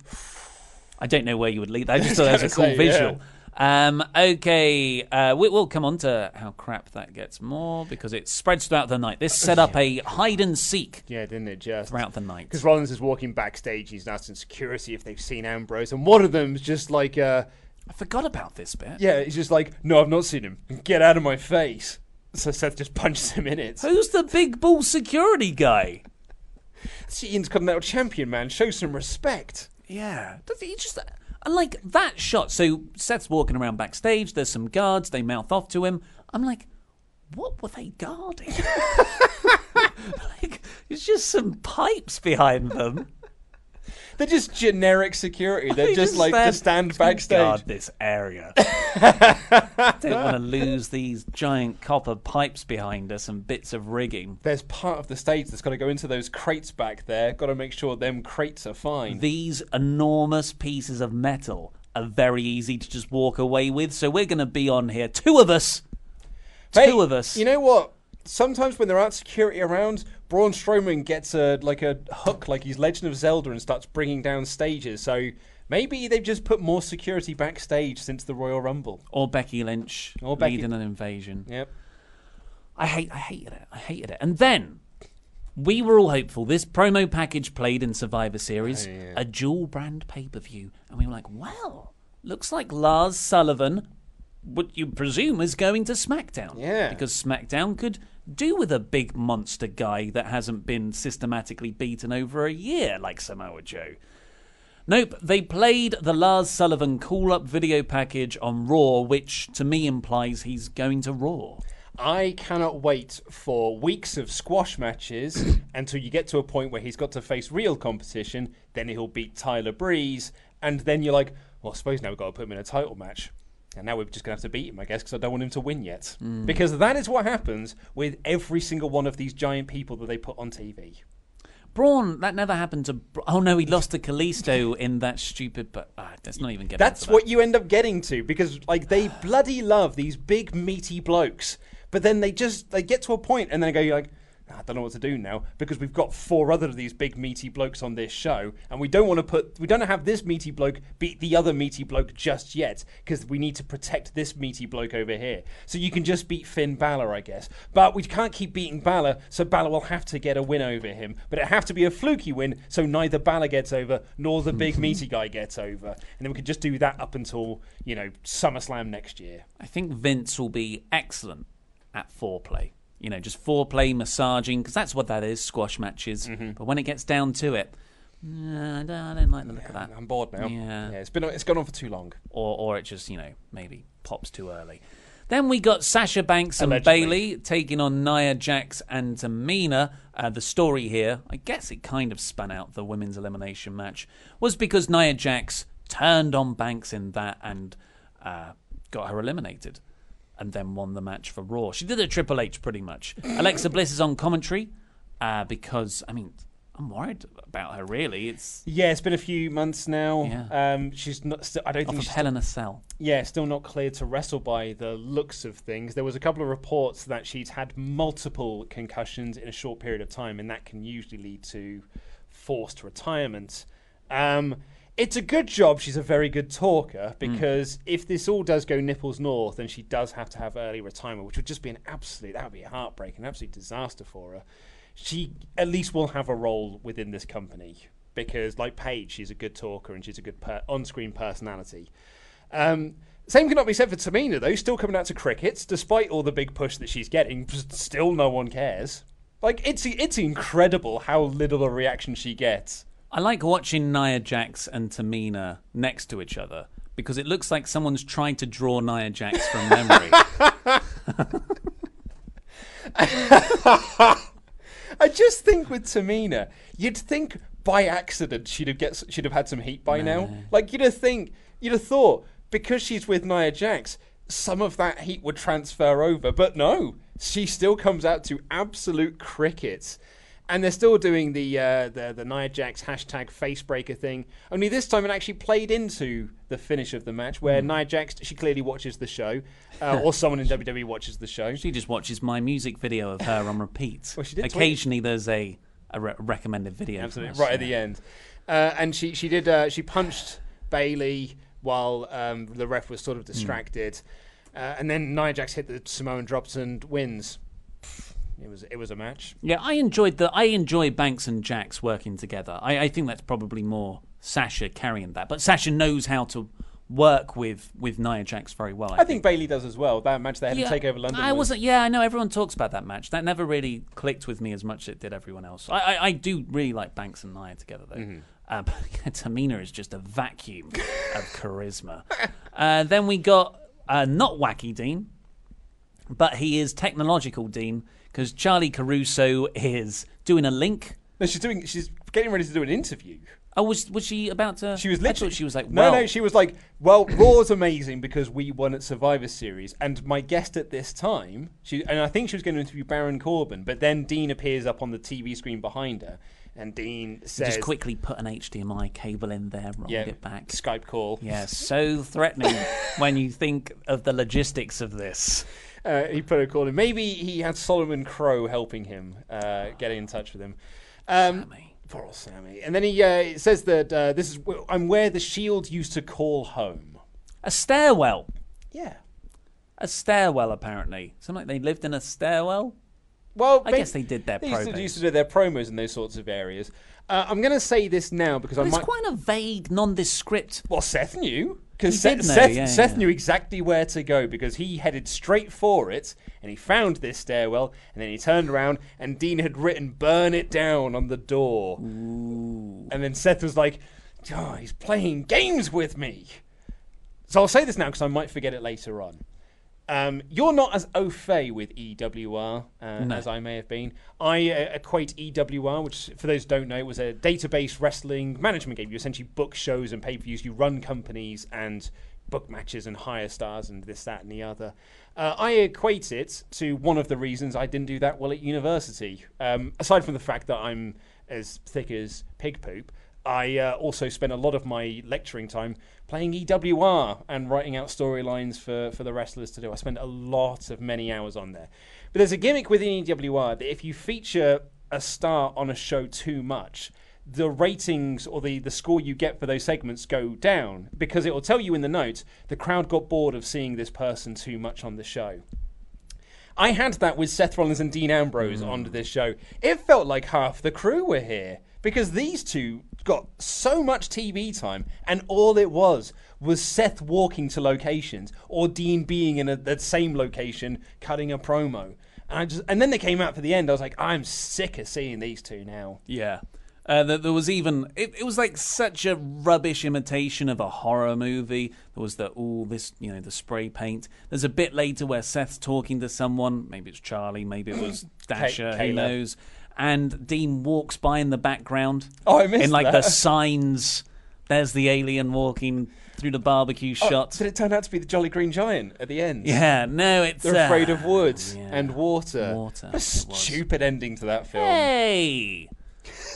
I don't know where you would leave. I just thought that was a cool gonna say, yeah. Um, okay, uh, we, we'll come on to how crap that gets more because it spreads throughout the night. This set up a hide and seek Yeah, didn't it just throughout the night. Because Rollins is walking backstage, he's asking security if they've seen Ambrose, and one of them's just like, uh, I forgot about this bit. yeah, he's just like, "No, I've not seen him. Get out of my face." So Seth just punches him in it. Who's the big bull security guy? Ian's Continental Champion, man. Show some respect. Yeah. Does he just and like that shot? So Seth's walking around backstage. There's some guards. They mouth off to him. I'm like, what were they guarding? like, it's just some pipes behind them. They're just generic security. They're They just, like to stand "Just backstage. Guard this area. Don't want to lose these giant copper pipes behind us and bits of rigging. There's part of the stage that's got to go into those crates back there. Got to make sure them crates are fine. These enormous pieces of metal are very easy to just walk away with. So we're going to be on here, two of us, Hey, two of us. You know what? Sometimes when there aren't security around, Braun Strowman gets a like a hook, like he's Legend of Zelda, and starts bringing down stages. So maybe they've just put more security backstage since the Royal Rumble. or Becky Lynch Or Becky- leading an invasion. Yep. I hate, I hated it. I hated it. And then we were all hopeful. This promo package played in Survivor Series, oh, a dual brand pay per view, and we were like, well, looks like Lars Sullivan, what you presume is going to SmackDown. Yeah. because SmackDown could do with a big monster guy that hasn't been systematically beaten over a year like Samoa Joe. Nope, they played the Lars Sullivan call up video package on Raw, which to me implies he's going to Raw. I cannot wait for weeks of squash matches until you get to a point where he's got to face real competition. Then he'll beat Tyler Breeze, and then you're like, well, I suppose now we've got to put him in a title match. And now we're just going to have to beat him, I guess, because I don't want him to win yet. Mm. Because that is what happens with every single one of these giant people that they put on TV. Braun, that never happened to. Bra- Oh no, he lost to Kalisto in that stupid. But let's not even get. That's into what you end up getting to because like they bloody love these big meaty blokes, but then they just they get to a point and then they go like. "Ah, I don't know what to do now because we've got four other of these big meaty blokes on this show, and we don't want to put we don't have this meaty bloke beat the other meaty bloke just yet because we need to protect this meaty bloke over here. So you can just beat Finn Balor, I guess, but we can't keep beating Balor, so Balor will have to get a win over him. But it have to be a fluky win, so neither Balor gets over nor the big meaty guy gets over, and then we could just do that up until you know SummerSlam next year. I think Vince will be excellent at foreplay. You know, just foreplay, massaging, because that's what that is, squash matches. Mm-hmm. But when it gets down to it, nah, I don't, I don't like the look of that. I'm bored now. Yeah. yeah, it's been it's gone on for too long. Or, or it just, you know, maybe pops too early. Then we got Sasha Banks and Allegedly. Bayley taking on Nia Jax and Tamina. Uh, the story here, I guess it kind of spun out the women's elimination match, was because Nia Jax turned on Banks in that and uh, got her eliminated and then won the match for Raw. She did a Triple H pretty much. Alexa Bliss is on commentary uh, because, I mean, I'm worried about her really. It's Yeah, it's been a few months now. Yeah. Um, she's not. St- I don't off think of she's Hell in a Cell. yeah, still not cleared to wrestle by the looks of things. There was a couple of reports that she's had multiple concussions in a short period of time, and that can usually lead to forced retirement. Um, it's a good job she's a very good talker because if this all does go nipples north, then she does have to have early retirement, which would just be an absolute that would be a heartbreak, an absolute disaster for her. She at least will have a role within this company because, like Paige, she's a good talker and she's a good per- on-screen personality. Um, same cannot be said for Tamina, though. Still coming out to crickets, despite all the big push that she's getting. Still, no one cares. Like it's it's incredible how little a reaction she gets. I like watching Nia Jax and Tamina next to each other because it looks like someone's trying to draw Nia Jax from memory. I just think with Tamina, you'd think by accident she'd have get she'd have had some heat by now. Like you'd have think you'd have thought because she's with Nia Jax, some of that heat would transfer over, but no, she still comes out to absolute crickets. And they're still doing the uh, the the Nia Jax hashtag facebreaker thing. Only this time it actually played into the finish of the match, where Nia Jax she clearly watches the show, uh, or someone in WWE watches the show. she just watches my music video of her on repeat. Well, she did tweet- Occasionally, there's a, a re- recommended video. Absolutely, right at the end. Uh, and she she did uh, she punched Bayley while um, the ref was sort of distracted, uh, and then Nia Jax hit the Samoan drops and wins. It was it was a match. Yeah, I enjoyed the. I enjoy Banks and Jax working together. I, I think that's probably more Sasha carrying that, but Sasha knows how to work with with Nia Jax very well. I, I think Bayley does as well. That match they had Yeah, to take over London. I was- wasn't. Yeah, I know everyone talks about that match. That never really clicked with me as much as it did everyone else. I, I, I do really like Banks and Nia together though. Mm-hmm. Uh, but Tamina is just a vacuum of charisma. Uh, then we got uh, not wacky Dean, but he is technological Dean because Charlie Caruso is doing a link. No, she's doing. She's getting ready to do an interview. Oh, was was she about to? She was I literally. thought she was like, no, well, no. She was like, well, Raw's amazing because we won at Survivor Series, and my guest at this time, she, and I think she was going to interview Baron Corbin, but then Dean appears up on the TV screen behind her, and Dean says, just quickly put an HDMI cable in there, roll yeah, it back. Skype call. Yeah, so threatening when you think of the logistics of this. Uh, he put a call in. Maybe he had Solomon Crowe helping him, uh, getting in touch with him. Um, Sami. Poor old Sami. And then he uh, says that uh, this is wh- I'm where the Shield used to call home. A stairwell. Yeah. A stairwell, apparently. Something like they lived in a stairwell. Well, I guess they did their They used to, used to do their promos in those sorts of areas. Uh, I'm going to say this now because I But it's might. quite a vague, nondescript. Well, Seth knew because Seth, know, Seth, yeah, Seth yeah. knew exactly where to go because he headed straight for it and he found this stairwell and then he turned around and Dean had written "Burn it down" on the door. And then Seth was like, "Oh, he's playing games with me." So I'll say this now because I might forget it later on. Um, you're not as au fait with EWR uh, No. as I may have been. I uh, equate EWR, which for those who don't know, was a database wrestling management game. You essentially book shows and pay per views. You run companies and book matches and hire stars and this, that, and the other. Uh, I equate it to one of the reasons I didn't do that well at university. Um, aside from the fact that I'm as thick as pig poop, I uh, also spent a lot of my lecturing time playing EWR and writing out storylines for, for the wrestlers to do. I spent a lot of many hours on there. But there's a gimmick within EWR that if you feature a star on a show too much, the ratings or the, the score you get for those segments go down because it will tell you in the notes the crowd got bored of seeing this person too much on the show. I had that with Seth Rollins and Dean Ambrose on this show. It felt like half the crew were here because these two got so much TV time, and all it was was Seth walking to locations or Dean being in a, the same location cutting a promo. And I just, and then they came out for the end. I was like, I'm sick of seeing these two now. Yeah. Uh, there, there was even it, it was like such a rubbish imitation of a horror movie. There was the all this you know the spray paint. There's a bit later where Seth's talking to someone. Maybe it's Charlie. Maybe it was Dasha. Who knows? And Dean walks by in the background. Oh, I missed in like that. the signs. There's the alien walking through the barbecue Oh, shot. But it turned out to be the Jolly Green Giant at the end. Yeah, no, it's They're afraid uh, of woods yeah. and water. Water, A it was. stupid ending to that film. Hey,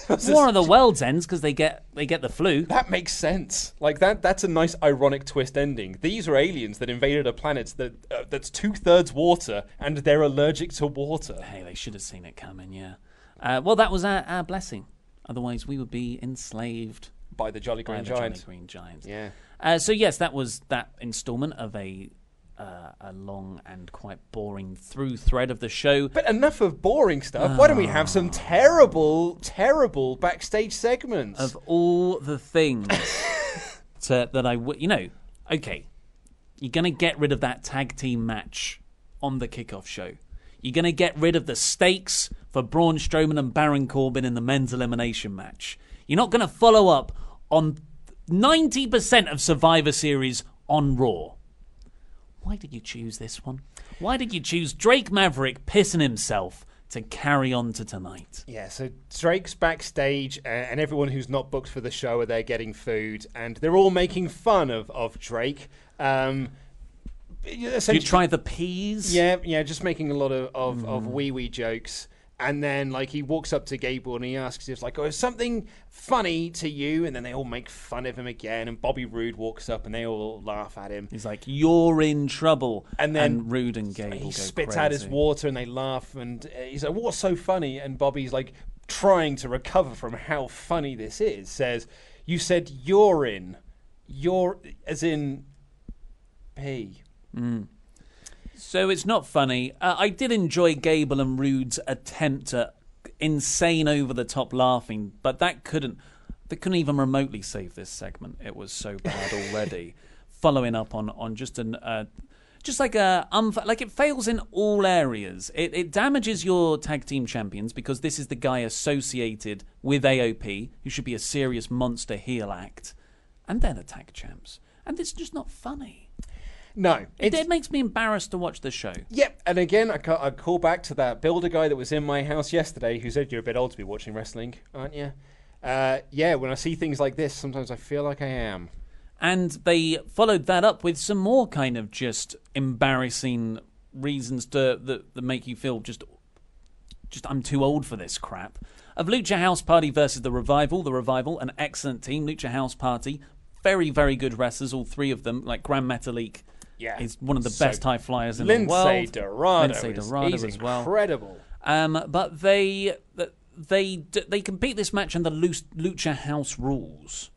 War of the Worlds ends because they get they get the flu. That makes sense. Like that. That's a nice ironic twist ending. These are aliens that invaded a planet that uh, that's two thirds water, and they're allergic to water. Hey, they should have seen it coming. Yeah. Uh, well, that was our, our blessing. Otherwise, we would be enslaved By the Jolly Green the Jolly Green Giant. Yeah. Uh, so yes, that was that instalment of a uh, a long and quite boring through thread of the show. But enough of boring stuff. Why don't we have some terrible, terrible backstage segments? Of all the things to, that I would, you know, okay, you're gonna get rid of that tag team match on the kickoff show. You're gonna get rid of the stakes for Braun Strowman and Baron Corbin in the men's elimination match. You're not gonna follow up on 90% of Survivor Series on Raw. Why did you choose this one? Why did you choose Drake Maverick pissing himself to carry on to tonight? Yeah, so Drake's backstage, uh, and everyone who's not booked for the show are there getting food, and they're all making fun of, of Drake. Um, You try the peas? Yeah, yeah, just making a lot of, of, Mm. of wee wee jokes. And then, like, he walks up to Gable and he asks if, like, oh, is something funny to you? And then they all make fun of him again. And Bobby Roode walks up and they all laugh at him. He's like, "You're in trouble," And then Roode and Gable he spits out his water and they laugh. And uh, he's like, what's so funny? And Bobby's like, trying to recover from how funny this is, says, you said you're in, You're, as in pee. So it's not funny. Uh, I did enjoy Gable and Roode's attempt at insane over the top laughing, but that couldn't. They couldn't even remotely save this segment. It was so bad already. Following up on on just an. Uh, just like a unf- like it fails in all areas. It, it damages your tag team champions because this is the guy associated with AOP, who should be a serious monster heel act, and they're the tag champs, and it's just not funny. No. It, it makes me embarrassed to watch the show. Yep, and again, I, I call back to that builder guy that was in my house yesterday who said you're a bit old to be watching wrestling, aren't you? Uh, yeah, when I see things like this, sometimes I feel like I am. And they followed that up with some more kind of just embarrassing reasons to that, that make you feel just just I'm too old for this crap. Of Lucha House Party versus the Revival, the Revival, an excellent team. Lucha House Party, very very good wrestlers, all three of them. Like Grand Metalik, Yeah. is one of the So- best high flyers in Lince the world. Dorado Lince is- Dorado he's as well. incredible. Um, but they they they compete this match under Lu- Lucha House rules,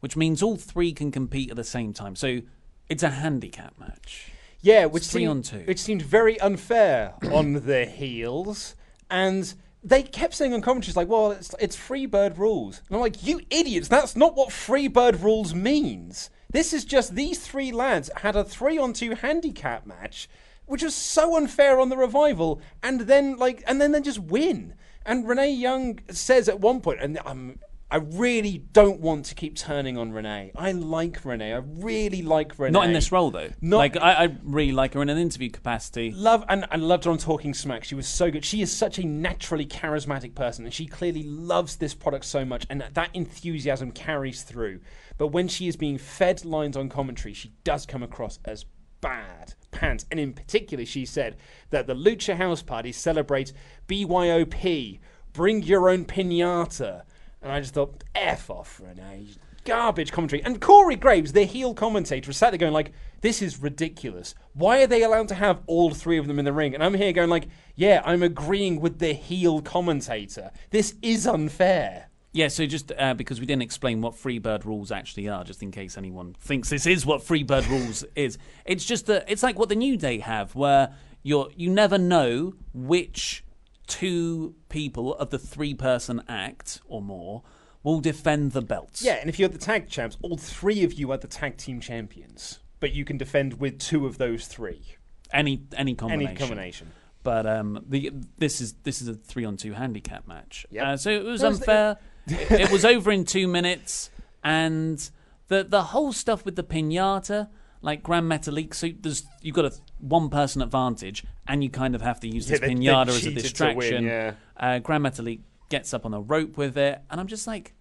which means all three can compete at the same time. So it's a handicap match. Yeah, which It's three seemed, on two. Which seemed very unfair on the heels, and they kept saying on commentaries like, "Well, it's it's Freebird rules," and I'm like, "You idiots! That's not what Freebird rules means. This is just these three lads had a three on two handicap match, which was so unfair on the revival, and then like, and then they just win." And Renee Young says at one point, and I'm I really don't want to keep turning on Renee. I like Renee. I really like Renee. Not in this role though. Not- like I, I really like her in an interview capacity. Love and I loved her on Talking Smack. She was so good. She is such a naturally charismatic person, and she clearly loves this product so much, and that enthusiasm carries through. But when she is being fed lines on commentary, she does come across as bad pants. And in particular, she said that the Lucha House Party celebrates BYOP, bring your own pinata. And I just thought, F off, Renee. Garbage commentary. And Corey Graves, the heel commentator, was sat there going like, this is ridiculous. Why are they allowed to have all three of them in the ring? And I'm here going like, yeah, I'm agreeing with the heel commentator. This is unfair. Yeah, so just uh, because we didn't explain what Freebird rules actually are, just in case anyone thinks this is what Freebird rules is, it's just that it's like what the New Day have, where you're you never know which two people of the three person act or more will defend the belts. Yeah, and if you're the tag champs, all three of you are the tag team champions. But you can defend with two of those three. any any combination. Any combination. But um, the this is this is a three on two handicap match. Yep. Uh, so it was was the- unfair. it, it was over in two minutes, and the the whole stuff with the pinata, like Grand Metalik. So there's you've got a one person advantage, and you kind of have to use this Yeah, they- they pinata as a to win, distraction. yeah. uh, Grand Metalik gets up on a rope with it, and I'm just like,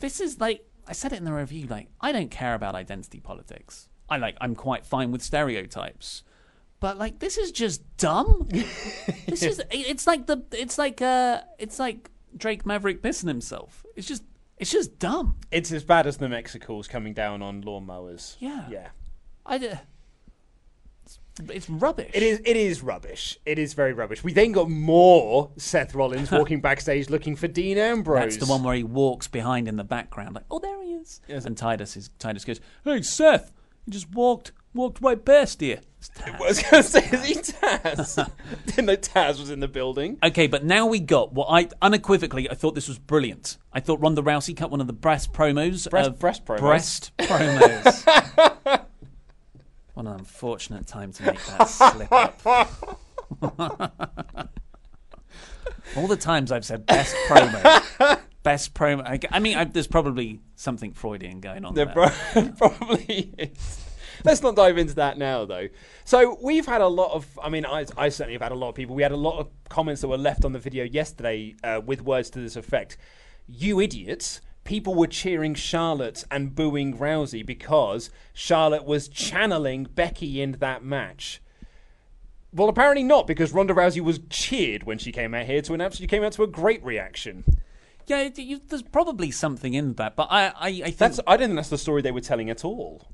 this is like I said it in the review. Like I don't care about identity politics. I like I'm quite fine with stereotypes. But like this is just dumb. this is it's like the it's like uh it's like Drake Maverick pissing himself. It's just it's just dumb. It's as bad as the Mexicools coming down on lawnmowers. Yeah. Yeah. I d- it's, rubbish. It is. It is rubbish. It is very rubbish. We then got more Seth Rollins walking backstage looking for Dean Ambrose. That's the one where he walks behind in the background, like, oh, there he is. Yes. And Titus is Titus goes, hey Seth, you just walked walked right past. It's I was going to say, is he Taz? Didn't know Taz was in the building. Okay, but now we got what I unequivocally I thought this was brilliant. I thought Ronda Rousey cut one of the breast promos. Breast- breast promos. Breast promos. what an unfortunate time to make that slip up. All the times I've said best promo, best promo. I, I mean, I, there's probably something Freudian going on There there. pro- probably is. Let's not dive into that now, though. So we've had a lot of. I mean, I, I certainly have had a lot of people. We had a lot of comments that were left on the video yesterday uh, with words to this effect: "You idiots." People were cheering Charlotte and booing Rousey because Charlotte was channeling Becky in that match. Well, apparently not, because Ronda Rousey was cheered when she came out here to announce she came out to a great reaction. Yeah, it, you, there's probably something in that, but I, I, I think That's I don't think that's the story they were telling at all.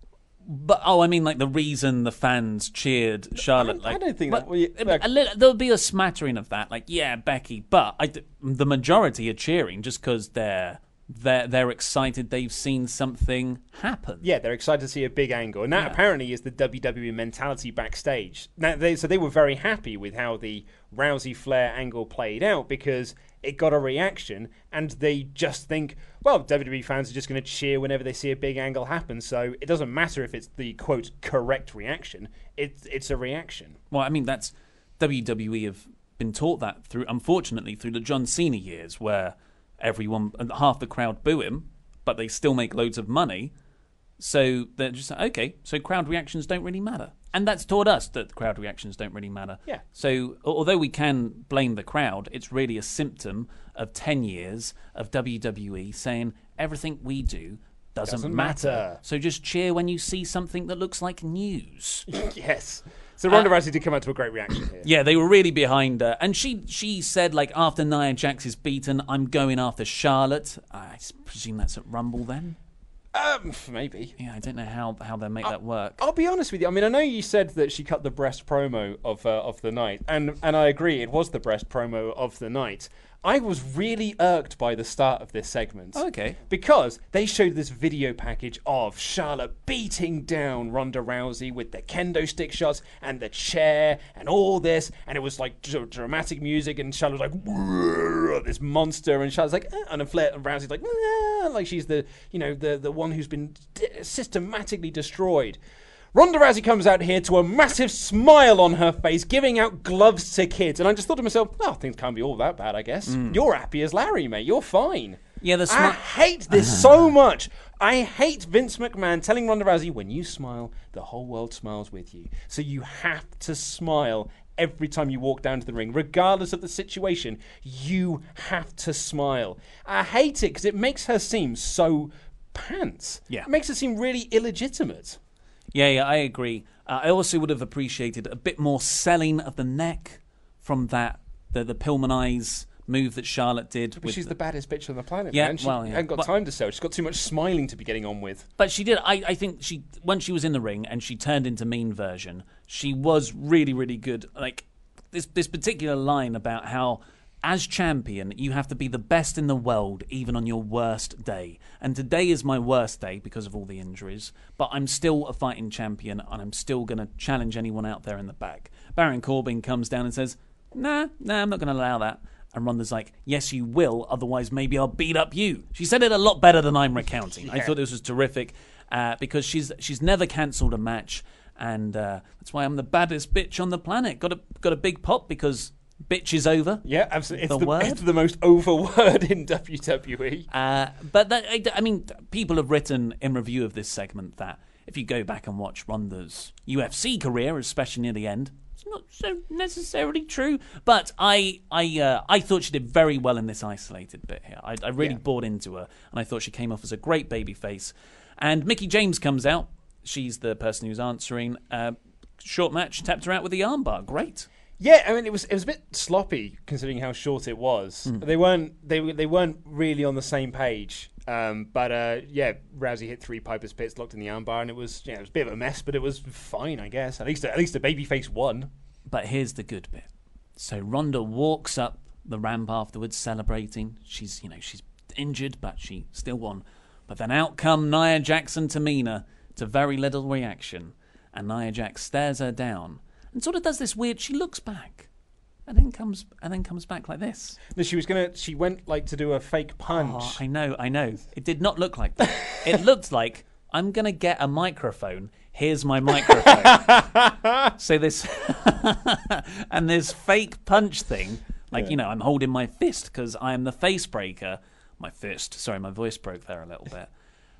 But oh, I mean, like the reason the fans cheered Charlotte. I like, don't think but that- well, yeah, a- like- a little- there'll be a smattering of that. Like, yeah, Becky, but I the majority are cheering just because they're they're they're excited. They've seen something happen. Yeah, they're excited to see a big angle, and that apparently is the WWE mentality backstage. Now, they, so they were very happy with how the Rousey Flair angle played out because it got a reaction, and they just think, well, WWE fans are just going to cheer whenever they see a big angle happen. So it doesn't matter if it's the quote correct reaction; it's it's a reaction. Well, I mean, that's WWE have been taught that through, unfortunately, through the John Cena years, where everyone, half the crowd boo him, but they still make loads of money. So they're just like, okay, so crowd reactions don't really matter. And that's taught us that crowd reactions don't really matter. Yeah. So although we can blame the crowd, it's really a symptom of 10 years of WWE saying everything we do doesn't, Doesn't matter. matter. So just cheer when you see something that looks like news. yes. So Ronda uh, Rousey did come out to a great reaction here. Yeah, they were really behind her, and she she said like after Nia Jax is beaten, I'm going after Charlotte. I presume that's at Rumble then. Um, maybe. Yeah, I don't know how how they make that work. I'll be honest with you. I mean, I know you said that she cut the breast promo of uh, of the night, and and I agree, it was the breast promo of the night. I was really irked by the start of this segment. Okay. Because they showed this video package of Charlotte beating down Ronda Rousey with the kendo stick shots and the chair and all this, and it was like dr- dramatic music, and Charlotte was like this monster, and Charlotte's like, eh, and then Flair and Rousey's like, like she's the you know the the one who's been d- systematically destroyed. Ronda Rousey comes out here to a massive smile on her face, giving out gloves to kids. And I just thought to myself, oh, things can't be all that bad, I guess. Mm. You're happy as Larry, mate. You're fine. Yeah, the I hate this uh-huh. so much. I hate Vince McMahon telling Ronda Rousey, when you smile, the whole world smiles with you. So you have to smile every time you walk down to the ring, regardless of the situation. You have to smile. I hate it because it makes her seem so pants. Yeah. It makes her seem really illegitimate. Yeah, yeah, I agree. Uh, I also would have appreciated a bit more selling of the neck from that the the Pillmanize move that Charlotte did. But she's the baddest bitch on the planet, Yeah, man. She well, yeah. hasn't got But- time to sell. She's got too much smiling to be getting on with. But she did. I, I think she once she was in the ring and she turned into mean version. She was really really good. Like this this particular line about how as champion you have to be the best in the world even on your worst day. And today is my worst day because of all the injuries. But I'm still a fighting champion and I'm still going to challenge anyone out there in the back. Baron Corbin comes down and says, "Nah, nah, I'm not going to allow that." And Ronda's like, yes, you will, otherwise maybe I'll beat up you. She said it a lot better than I'm recounting. I thought this was terrific uh, because she's she's never cancelled a match, and uh, that's why I'm the baddest bitch on the planet. Got a got a big pop because bitch is over. Yeah, absolutely. It's The the, word? it's the most over word in WWE. Uh, but that, I, I mean, people have written in review of this segment that if you go back and watch Ronda's UFC career, especially near the end, it's not so necessarily true. But I, I, uh, I thought she did very well in this isolated bit here. I, I really Yeah. bought into her, and I thought she came off as a great baby face. And Mickie James comes out. She's the person who's answering. Uh, short match, tapped her out with the armbar. Great. Yeah, I mean it was it was a bit sloppy considering how short it was. Hmm. They weren't they they weren't really on the same page. Um, but uh, yeah, Rousey hit three Piper's pits, locked in the armbar, and it was yeah, it was a bit of a mess, but it was fine, I guess. At least at least the babyface won. But here's the good bit. So Ronda walks up the ramp afterwards, celebrating. She's, you know, she's injured, but she still won. But then out come Nia Jax and Tamina to very little reaction, and Nia Jax stares her down and sort of does this weird. She looks back, and then comes and then comes back like this. No, she was gonna. She went like to do a fake punch. Oh, I know, I know. It did not look like that. it looked like I'm gonna get a microphone. Here's my microphone. so this and this fake punch thing, like you know, I'm holding my fist because I am the face breaker. My fist. Sorry, my voice broke there a little bit.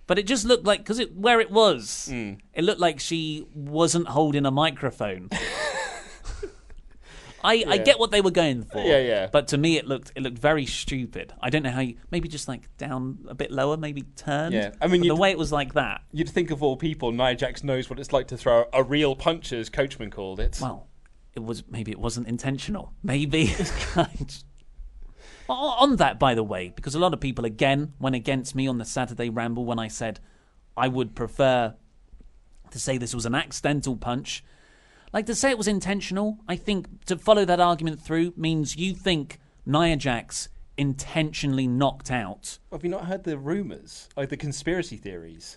But it just looked like because it where it was, Mm. it looked like she wasn't holding a microphone. I, I get what they were going for. Yeah, yeah. But to me, it looked it looked very stupid. I don't know how you maybe just like down a bit lower, maybe turned. Yeah, I mean, the way it was like that. You'd think of all people, Nia Jax knows what it's like to throw a real punch, as Coachman called it. Well, it was maybe it wasn't intentional. Maybe. On that, by the way, because a lot of people again went against me on the Saturday Ramble when I said I would prefer to say this was an accidental punch. Like to say it was intentional, I think to follow that argument through means you think Nia Jax intentionally knocked out. Have you not heard the rumors, like the conspiracy theories,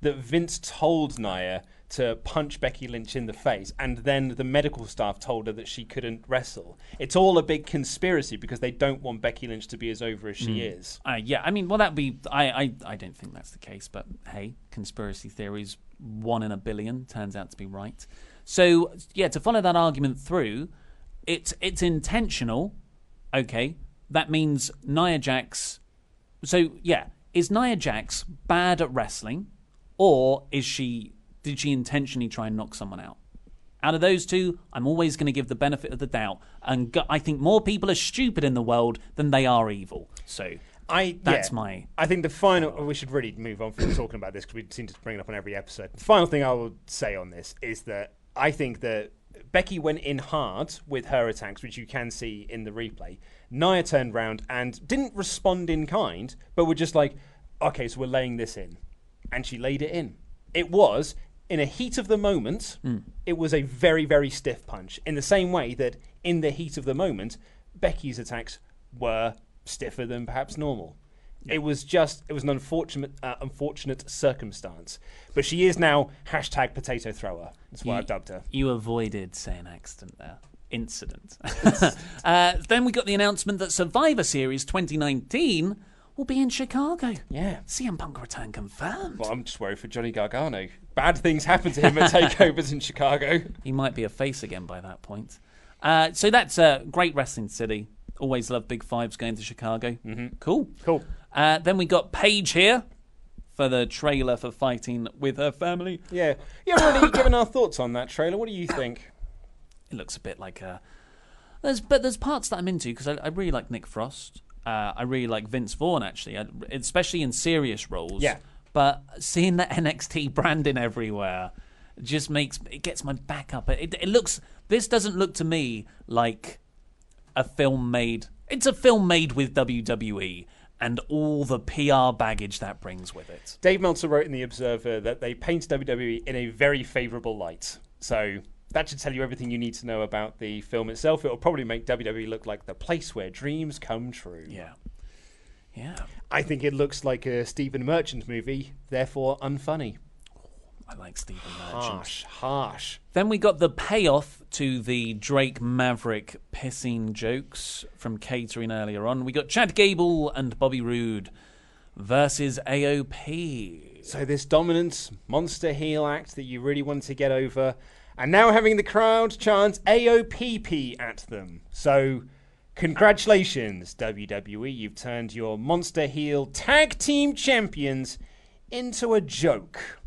that Vince told Nia to punch Becky Lynch in the face, and then the medical staff told her that she couldn't wrestle? It's all a big conspiracy because they don't want Becky Lynch to be as over as she Mm. is. Uh, yeah, I mean, well, that'd be. I, I, I don't think that's the case, but hey, conspiracy theories, one in a billion, turns out to be right. So, yeah, to follow that argument through, it's it's intentional. Okay, that means Nia Jax. So, yeah, is Nia Jax bad at wrestling, or is she? Did she intentionally try and knock someone out? Out of those two, I'm always going to give the benefit of the doubt, and go- I think more people are stupid in the world than they are evil. So I that's yeah. my I think the final. Oh, we should really move on from talking about this because we seem to bring it up on every episode. The final thing I will say on this is that I think that Becky went in hard with her attacks, which you can see in the replay. Nia turned round and didn't respond in kind, but were just like, "Okay, so we're laying this in," and she laid it in. It was in a heat of the moment. Hmm. It was a very very stiff punch. In the same way that in the heat of the moment, Becky's attacks were stiffer than perhaps normal. It was just it was an unfortunate uh, unfortunate circumstance. But she is now hashtag potato thrower. That's You- I've dubbed her. You avoided saying accident there. Incident. uh, then we got the announcement that Survivor Series 2019 will be in Chicago. Yeah. CM Punk return confirmed. Well, I'm just worried for Johnny Gargano. Bad things happen to him at takeovers in Chicago. He might be a face again by that point. Uh, so that's a great wrestling city. Always love Big Fives going to Chicago. Mm-hmm. Cool. Cool. Uh, then we got Paige here for the trailer for fighting with her family. Yeah. Haven't really given our thoughts on that trailer. What do you think? It looks a bit like a. There's but there's parts that I'm into because I, I really like Nick Frost. Uh, I really like Vince Vaughn actually, I, especially in serious roles. Yeah. But seeing the NXT branding everywhere just makes it gets my back up. It, it looks. This doesn't look to me like a film made. It's a film made with WWE and all the PR baggage that brings with it. Dave Meltzer wrote in The Observer that they paint WWE in a very favourable light. So that should tell you everything you need to know about the film itself. It'll probably make WWE look like the place where dreams come true. Yeah. Yeah. I think it looks like a Stephen Merchant movie, therefore unfunny. I like Stephen Merchant. Harsh, harsh. Then we got the payoff to the Drake Maverick pissing jokes from catering earlier on. We got Chad Gable and Bobby Roode versus AOP. So this dominant monster heel act that you really want to get over, and now having the crowd chant AOPP at them. So congratulations, WWE, you've turned your monster heel tag team champions into a joke.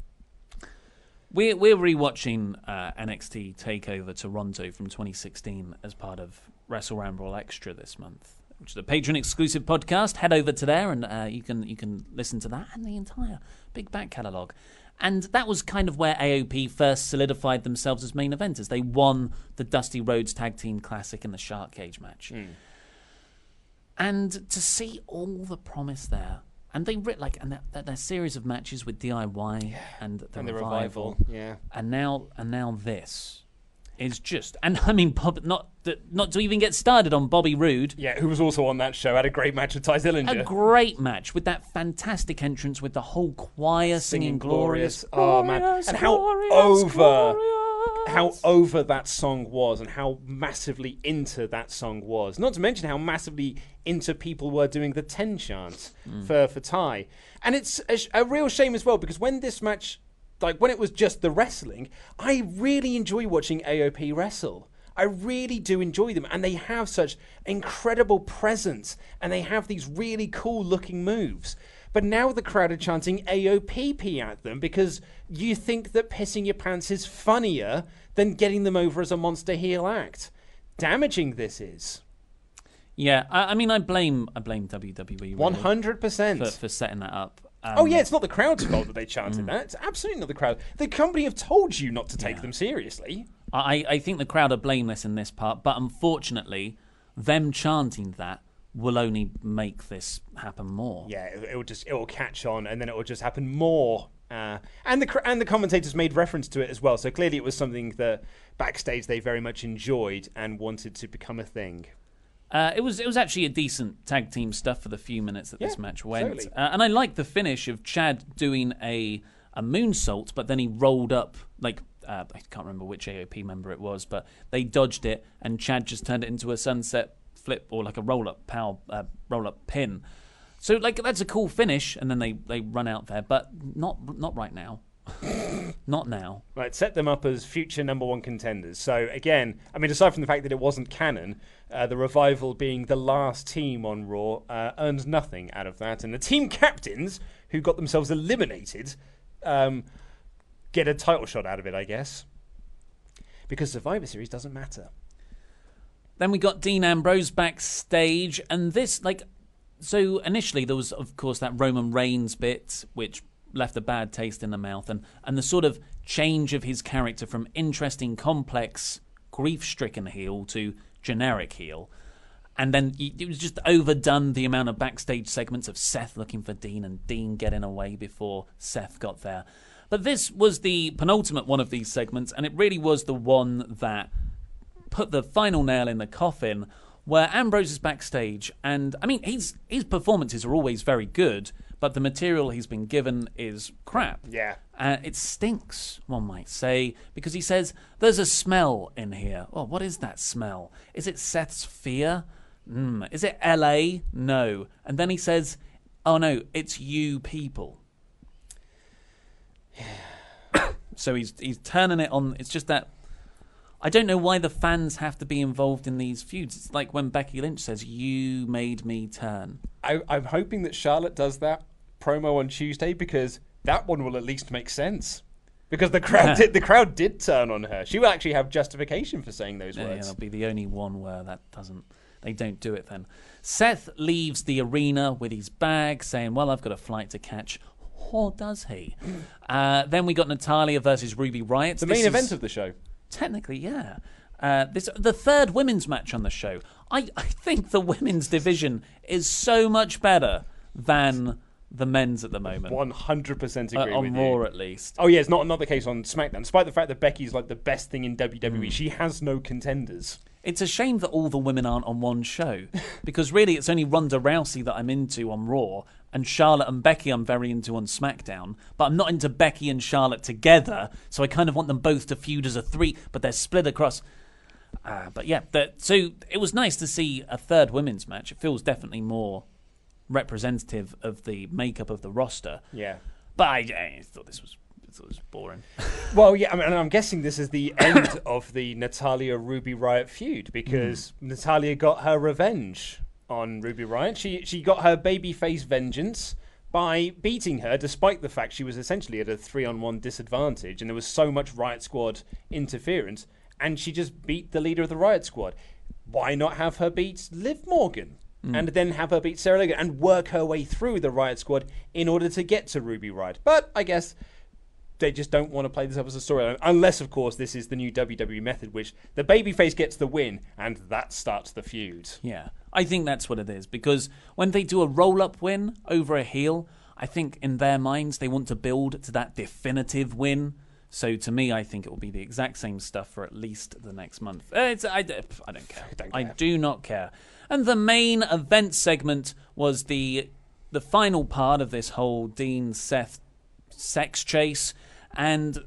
We're we're rewatching uh, NXT Takeover Toronto from 2016 as part of Wrestle Ramble Extra this month, which is a patron exclusive podcast. Head over to there and uh, you can you can listen to that and the entire big back catalogue. And that was kind of where AOP first solidified themselves as main eventers. They won the Dusty Rhodes Tag Team Classic in the Shark Cage match. And to see all the promise there, and they writ like and that, that their series of matches with DIY and the, And the revival, revival, yeah. and now and now this is just and I mean Bob, not to, not to even get started on Bobby Roode. Yeah, who was also on that show, had a great match with Tye Dillinger. A great match with that fantastic entrance with the whole choir singing, glorious. Oh man, glorious, and how glorious, over glorious. How over that song was, and how massively into that song was. Not to mention how massively into people were doing the ten chant mm. for for Tye, and it's a, sh- a real shame as well because when this match, like when it was just the wrestling, I really enjoy watching AOP wrestle. I really do enjoy them, and they have such incredible presence, and they have these really cool looking moves. But now the crowd are chanting AOPP at them because you think that pissing your pants is funnier than getting them over as a monster heel act. Damaging this is. Yeah, I, I mean, I blame I blame WWE One hundred percent. for, for setting that up. Um, Oh yeah, it's not the crowd's fault that they chanted that. It's absolutely not the crowd. The company have told you not to take them seriously. I, I think the crowd are blameless in this part, but unfortunately, them chanting that will only make this happen more. Yeah, it, it will just it will catch on, and then it will just happen more. Uh, and the and the commentators made reference to it as well. So clearly, it was something that backstage they very much enjoyed and wanted to become a thing. Uh, it was it was actually a decent tag team stuff for the few minutes that this match went, uh, and I liked the finish of Chad doing a a moonsault, but then he rolled up like uh, I can't remember which AOP member it was, but they dodged it, and Chad just turned it into a sunset flip or like a roll up power uh, roll up pin. So like that's a cool finish, and then they they run out there, but not not right now, not now. Right, set them up as future number one contenders. So again, I mean, aside from the fact that it wasn't canon, uh, the revival being the last team on Raw uh, earned nothing out of that, and the team captains who got themselves eliminated um, get a title shot out of it, I guess, because Survivor Series doesn't matter. Then we got Dean Ambrose backstage, and this, like, so initially there was, of course, that Roman Reigns bit, which left a bad taste in the mouth, and, and the sort of change of his character from interesting, complex, grief stricken heel to generic heel. And then it was just overdone the amount of backstage segments of Seth looking for Dean and Dean getting away before Seth got there. But this was the penultimate one of these segments, and it really was the one that put the final nail in the coffin where Ambrose is backstage and I mean his his performances are always very good but the material he's been given is crap. Yeah. Uh, it stinks, one might say, because he says, There's a smell in here. Oh, what is that smell? Is it Seth's fear? Mm. Is it LA? No. And then he says, Oh no, it's you people. so he's he's turning it on. It's just that. I don't know why the fans have to be involved in these feuds. It's like when Becky Lynch says, "You made me turn." I, I'm hoping that Charlotte does that promo on Tuesday because that one will at least make sense. Because the crowd did, the crowd did turn on her. She will actually have justification for saying those Yeah, yeah, words. that'll be the only one where that doesn't. They don't do it then. Seth leaves the arena with his bag, saying, "Well, I've got a flight to catch." Or does he? Uh, then we got Natalya versus Ruby Riott. the This main event of the show. Technically, yeah. Uh, this the third women's match on the show. I, I think the women's division is so much better than the men's at the moment. One hundred percent Uh, agree on with Raw, you. at least. Oh yeah, it's not another case on SmackDown. Despite the fact that Becky's like the best thing in. WWE, she has no contenders. It's a shame that all the women aren't on one show because really it's only Ronda Rousey that I'm into on Raw and Charlotte and Becky I'm very into on SmackDown, but I'm not into Becky and Charlotte together, so I kind of want them both to feud as a three, but they're split across. Uh, but yeah, so it was nice to see a third women's match. It feels definitely more representative of the makeup of the roster. Yeah. But I, I thought this was it was boring. Well, yeah, I mean, and I'm guessing this is the end of the Natalya Ruby Riott feud because Hmm. Natalya got her revenge on Ruby Riott. She she got her babyface vengeance by beating her, despite the fact she was essentially at a three on one disadvantage, and there was so much Riott Squad interference, and she just beat the leader of the Riott Squad. Why not have her beat Liv Morgan? And then have her beat Sarah Logan and work her way through the Riott Squad in order to get to Ruby Riott. But I guess they just don't want to play this up as a storyline, unless, of course, this is the new WWE method, which the babyface gets the win, and that starts the feud. Yeah, I think that's what it is because when they do a roll up win over a heel, I think in their minds they want to build to that definitive win. So to me, I think it will be the exact same stuff for at least the next month. Uh, It's, I, I don't care. don't I do not care. And the main event segment was the the final part of this whole Dean Seth sex chase, and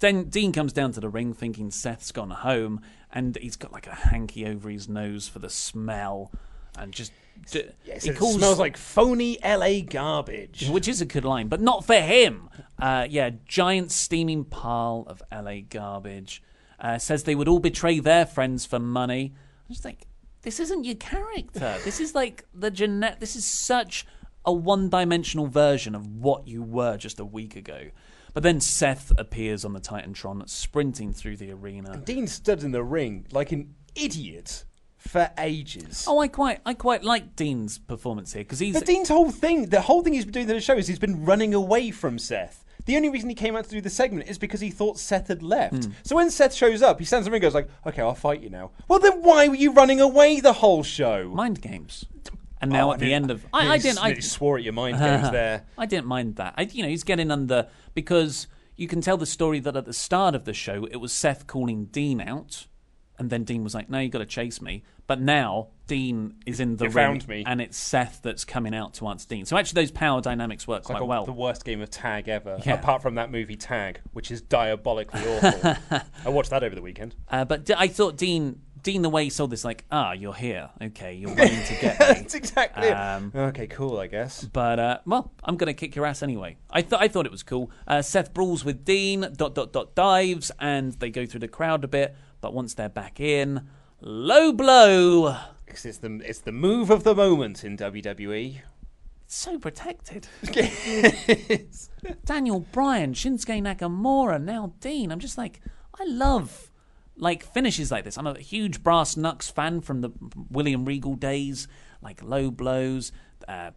then Dean comes down to the ring thinking Seth's gone home, and he's got like a hanky over his nose for the smell, and just d- Yes, he it calls smells like phony LA garbage. which is a good line, but not for him. Uh, yeah, giant steaming pile of LA garbage. Uh, says they would all betray their friends for money. I just think this isn't your character. this is like the genet. This is such a one-dimensional version of what you were just a week ago. But then Seth appears on the Titantron, sprinting through the arena. And Dean stood in the ring like an idiot for ages. Oh, I quite, I quite like Dean's performance here because he's But Dean's whole thing, the whole thing he's been doing to the show is he's been running away from Seth. The only reason he came out to do the segment is because he thought Seth had left. Hmm. So when Seth shows up, he stands ring and goes like, "Okay, I'll fight you now." Well, then why were you running away the whole show? mind games. And now Oh, at the end of, I, I didn't, I swore at your mind games there. I didn't mind that. I, you know, he's getting under because you can tell the story that at the start of the show it was Seth calling Dean out, and then Dean was like, "No, you got to chase me." But now Dean is in the You ring, and it's Seth that's coming out to answer Dean. So actually, those power dynamics work It's quite like a- well. the worst game of tag ever, Yeah. apart from that movie Tag, which is diabolically awful. I watched that over the weekend. Uh, but D- I thought Dean, Dean, the way he sold this, like, ah, you're here, okay, you're running to get me. That's exactly it. Um, Okay, cool, I guess. But uh, well, I'm gonna kick your ass anyway. I thought I thought it was cool. Uh, Seth brawls with Dean, dot dot dot dives, and they go through the crowd a bit. But once they're back in, low blow. 'Cause it's the it's the move of the moment in. WWE. It's so protected. Daniel Bryan, Shinsuke Nakamura, now Dean. I'm just like, I love like finishes like this. I'm a huge Brass Knucks fan from the William Regal days, like low blows, uh,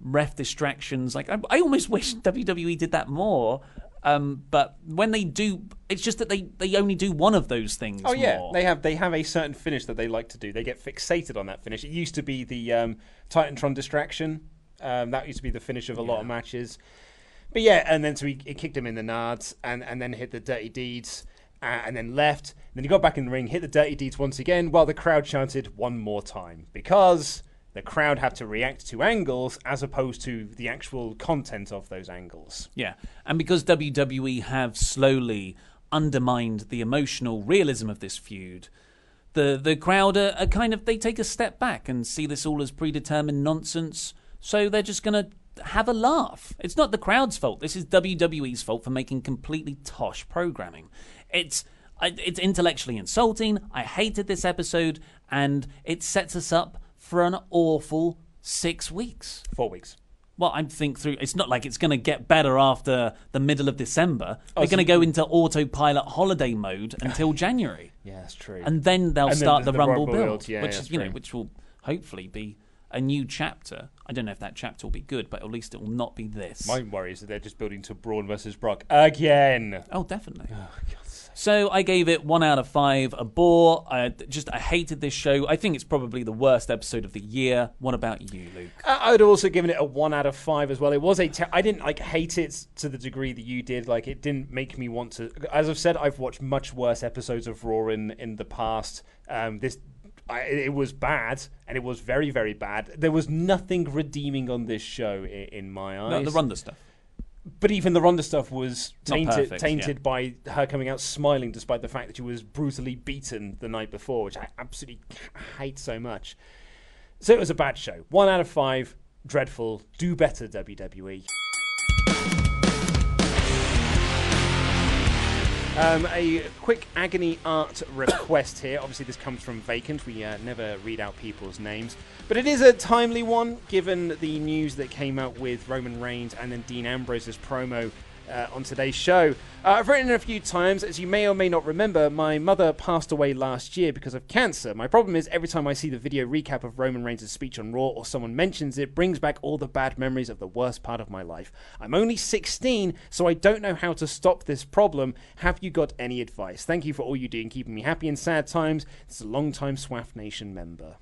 ref distractions. Like I, I almost wish WWE did that more. Um, but when they do, it's just that they, they only do one of those things. Oh yeah, more. they have they have a certain finish that they like to do. They get fixated on that finish. It used to be the um, Titantron distraction. Um, that used to be the finish of a lot of matches. But yeah, and then so he, he kicked him in the nards, and, and then hit the dirty deeds, uh, and then left. then he got back in the ring, hit the dirty deeds once again, while the crowd chanted one more time because the crowd have to react to angles as opposed to the actual content of those angles. Yeah, and because WWE have slowly undermined the emotional realism of this feud, the the crowd are, are kind of they take a step back and see this all as predetermined nonsense. So they're just gonna have a laugh. It's not the crowd's fault. This is WWE's fault for making completely tosh programming. It's it's intellectually insulting. I hated this episode, and it sets us up for an awful six weeks. Four weeks. Well, I think through. It's not like it's going to get better after the middle of December. Oh, We're so- going to go into autopilot holiday mode until January. Yeah, that's true. and then they'll And then start the- the, Rumble build, yeah, which is you know true. which will hopefully be a new chapter. I don't know if that chapter will be good, but at least it will not be this. My worry is that they're just building to Braun versus Brock again. Oh, definitely. Oh, so I gave it one out of five. A bore. I just I hated this show. I think it's probably the worst episode of the year. What about you, Luke? I- I'd also given it a one out of five as well. It was a. Te- I didn't like hate it to the degree that you did. Like it didn't make me want to. As I've said, I've watched much worse episodes of Raw in in the past. Um, this. I, it was bad, and it was very, very bad. There was nothing redeeming on this show in, in my eyes. No, the Ronda stuff. But even the Ronda stuff was tainted, perfect, tainted yeah. by her coming out smiling despite the fact that she was brutally beaten the night before, which I absolutely hate so much. So it was a bad show. One out of five. Dreadful. Do better. WWE. Um, a quick agony aunt request here. Obviously, this comes from Vacant. We uh, never read out people's names. But it is a timely one given the news that came out with Roman Reigns and then Dean Ambrose's promo uh, on today's show. Uh, I've written it a few times. As you may or may not remember, my mother passed away last year because of cancer. My problem is every time I see the video recap of Roman Reigns' speech on Raw or someone mentions it, brings back all the bad memories of the worst part of my life. I'm only 16, so I don't know how to stop this problem. Have you got any advice? Thank you for all you do in keeping me happy in sad times. It's a long-time SWAF Nation member.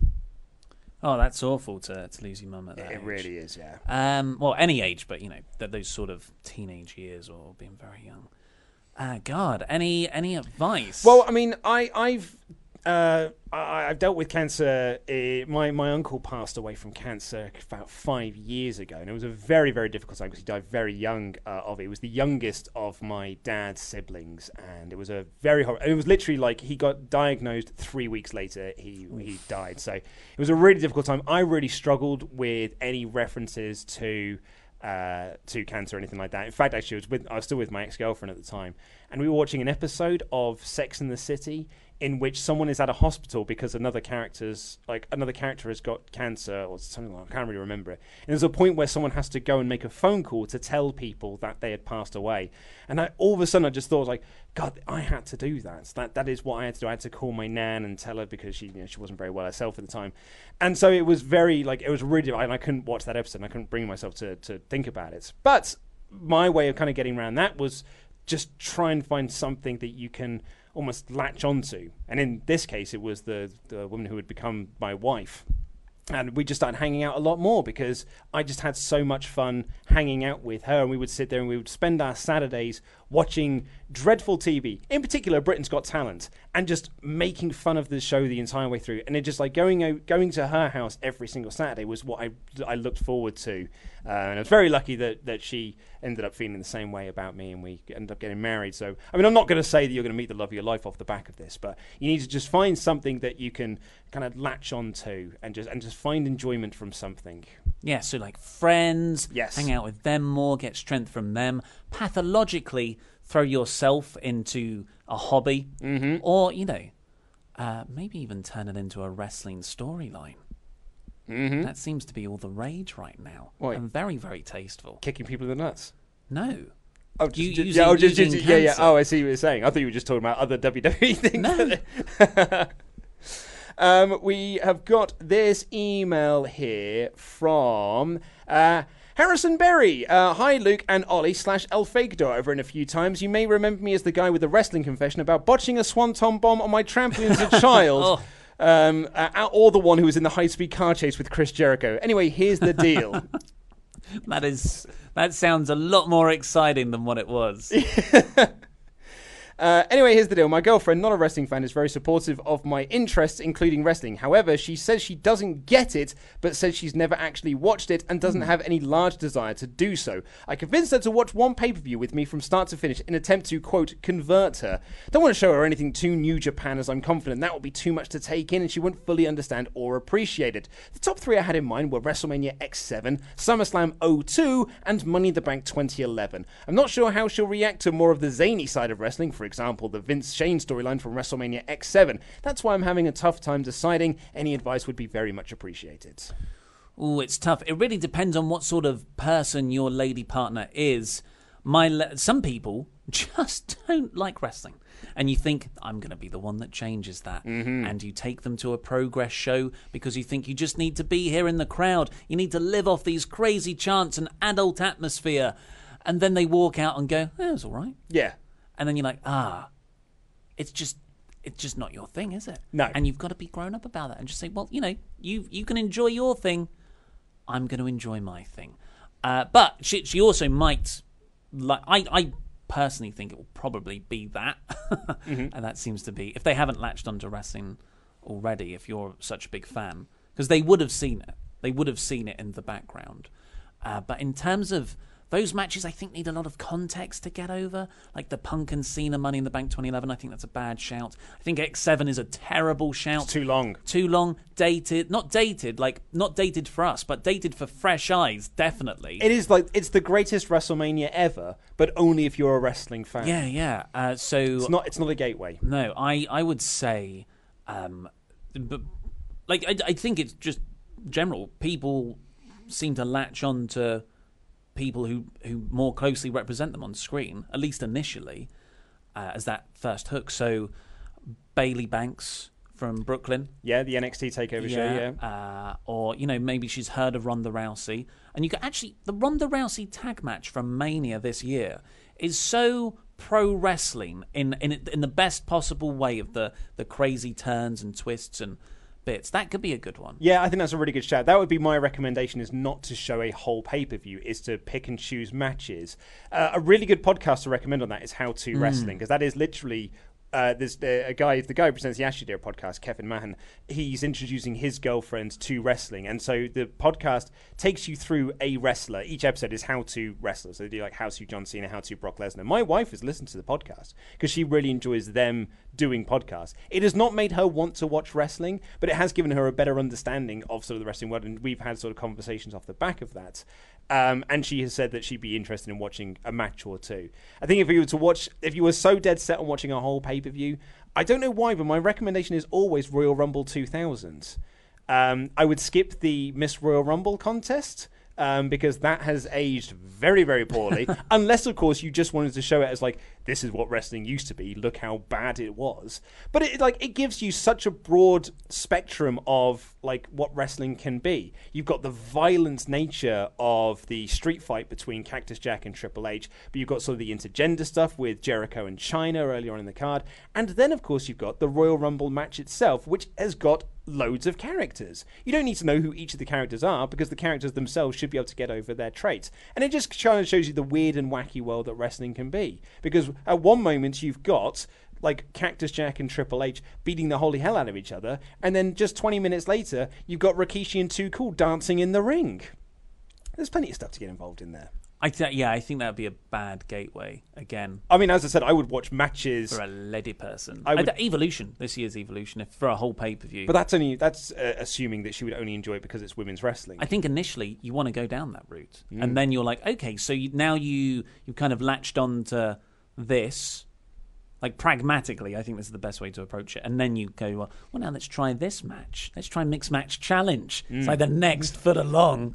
Oh, that's awful to, to lose your mum at that It age. really is, yeah. Um, well, any age, but you know, th- those sort of teenage years or being very young. Uh, God, any any advice? Well, I mean, I, I've uh, I, I've dealt with cancer. Uh, my my uncle passed away from cancer about five years ago, and it was a very very difficult time because he died very young uh, of it. He was the youngest of my dad's siblings, and it was a very horrible. It was literally like he got diagnosed three weeks later. He he died. So it was a really difficult time. I really struggled with any references to uh, to cancer or anything like that. In fact, actually, I was with I was still with my ex girlfriend at the time, and we were watching an episode of Sex in the City in which someone is at a hospital because another character's like another character has got cancer or something like I can't really remember it. And there's a point where someone has to go and make a phone call to tell people that they had passed away. And I, all of a sudden, I just thought like, God, I had to do that. That that is what I had to do. I had to call my nan and tell her because she you know she wasn't very well herself at the time. And so it was very like it was really and I couldn't watch that episode. And I couldn't bring myself to to think about it. But my way of kind of getting around that was just try and find something that you can almost latch onto. And in this case, it was the the woman who had become my wife. And we just started hanging out a lot more because I just had so much fun hanging out with her. And we would sit there and we would spend our Saturdays watching dreadful TV, in particular Britain's Got Talent, and just making fun of the show the entire way through. And it just like going out, going to her house every single Saturday was what I I looked forward to. Uh, and I was very lucky that that she ended up feeling the same way about me, and we ended up getting married. So I mean, I'm not going to say that you're going to meet the love of your life off the back of this, but you need to just find something that you can kind of latch onto and just and just find enjoyment from something. Yeah, so like friends, Yes. hang out with them more, get strength from them. Pathologically, throw yourself into a hobby, Mm-hmm. or you know, uh, maybe even turn it into a wrestling storyline. Mm-hmm. That seems to be all the rage right now, Wait. and very, very tasteful. Kicking people in the nuts. No, Oh, You- just, using- yeah, oh, just, just- yeah, yeah. Oh, I see what you're saying. I thought you were just talking about other WWE things. No. um, we have got this email here from uh, Harrison Berry. Uh, Hi, Luke and Ollie slash El Fagdor. I've written a few times. You may remember me as the guy with the wrestling confession about botching a swanton bomb on my trampoline as a child. Um, uh, or the one who was in the high speed car chase with Chris Jericho. Anyway, here's the deal. that is that sounds a lot more exciting than what it was. Uh, anyway, here's the deal. My girlfriend, not a wrestling fan, is very supportive of my interests, including wrestling. However, she says she doesn't get it, but says she's never actually watched it and doesn't have any large desire to do so. I convinced her to watch one pay per view with me from start to finish in an attempt to, quote, convert her. Don't want to show her anything too New Japan as I'm confident that would be too much to take in and she wouldn't fully understand or appreciate it. The top three I had in mind were WrestleMania X7, SummerSlam 02, and Money in the Bank 2011. I'm not sure how she'll react to more of the zany side of wrestling, for example, the Vince Shane storyline from WrestleMania X7. That's why I'm having a tough time deciding. Any advice would be very much appreciated. Oh, it's tough. It really depends on what sort of person your lady partner is. My le- some people just don't like wrestling, and you think I'm going to be the one that changes that, mm-hmm. and you take them to a progress show because you think you just need to be here in the crowd. You need to live off these crazy chants and adult atmosphere, and then they walk out and go, "Oh, "It was all right," Yeah. And then you're like, "Ah, it's just." It's just not your thing, is it? No. And you've got to be grown up about that and just say, well, you know, you you can enjoy your thing. I'm going to enjoy my thing. Uh, but she, she also might, like, I, I personally think it will probably be that. And that seems to be, if they haven't latched onto wrestling already, if you're such a big fan, because they would have seen it. They would have seen it in the background. Uh, but in terms of those matches, I think need a lot of context to get over. Like the Punk and Cena Money in the Bank 2011, I think that's a bad shout. I think X7 is a terrible shout. Too long. Too long, dated. Not dated, like, not dated for us, but dated for fresh eyes, definitely. It is like it's the greatest WrestleMania ever, but only if you're a wrestling fan. yeah, yeah. Uh, so. It's not. It's not a gateway. No, I, I would say, um, but like I, I think it's just general. People seem to latch on to people who who more closely represent them on screen, at least initially, uh, as that first hook. So Bayley Banks from Brooklyn, Yeah, the NXT Takeover show. Yeah. uh, or you know maybe she's heard of Ronda Rousey, and you can actually the Ronda Rousey tag match from Mania this year is so pro wrestling in in in the best possible way of the the crazy turns and twists and bits. That could be a good one. Yeah, I think that's a really good shout. That would be my recommendation: is not to show a whole pay per view, is to pick and choose matches. Uh, a really good podcast to recommend on that is How to Wrestling because that is literally. Uh, there's uh, a guy, the guy who presents the Ashley Dare podcast, Kevin Mahan. He's introducing his girlfriend to wrestling, and so the podcast takes you through a wrestler. Each episode is how to wrestler. So they do like how to John Cena, how to Brock Lesnar. My wife has listened to the podcast because she really enjoys them doing podcasts. It has not made her want to watch wrestling, but it has given her a better understanding of sort of the wrestling world, and we've had sort of conversations off the back of that. Um, and she has said that she'd be interested in watching a match or two. I think if you were to watch, if you were so dead set on watching a whole pay per view, I don't know why, but my recommendation is always Royal Rumble 2000. Um, I would skip the Miss Royal Rumble contest. Um, because that has aged very, very poorly. Unless, of course, you just wanted to show it as like this is what wrestling used to be. Look how bad it was. But it like it gives you such a broad spectrum of like what wrestling can be. You've got the violent nature of the street fight between Cactus Jack and Triple H, but you've got sort of the intergender stuff with Jericho and Chyna earlier on in the card, and then of course you've got the Royal Rumble match itself, which has got loads of characters. You don't need to know who each of the characters are because the characters themselves should be able to get over their traits. And it just kind of shows you the weird and wacky world that wrestling can be. Because at one moment you've got like Cactus Jack and Triple H beating the holy hell out of each other, and then just 20 minutes later you've got Rikishi and Too Cool dancing in the ring. There's plenty of stuff to get involved in there. I th- yeah, I think that would be a bad gateway again I mean, as I said, I would watch matches, for a lady person. I would- Evolution this year's Evolution, if for a whole pay per view. but that's only that's uh, assuming that she would only enjoy it because it's women's wrestling. I think initially you want to go down that route, Mm. and then you're like, okay, so you, now you you've kind of latched on to this, like pragmatically. I think this is the best way to approach it, and then you go, well, well now let's try this match. Let's try mixed match challenge. It's like the Mm. next foot along.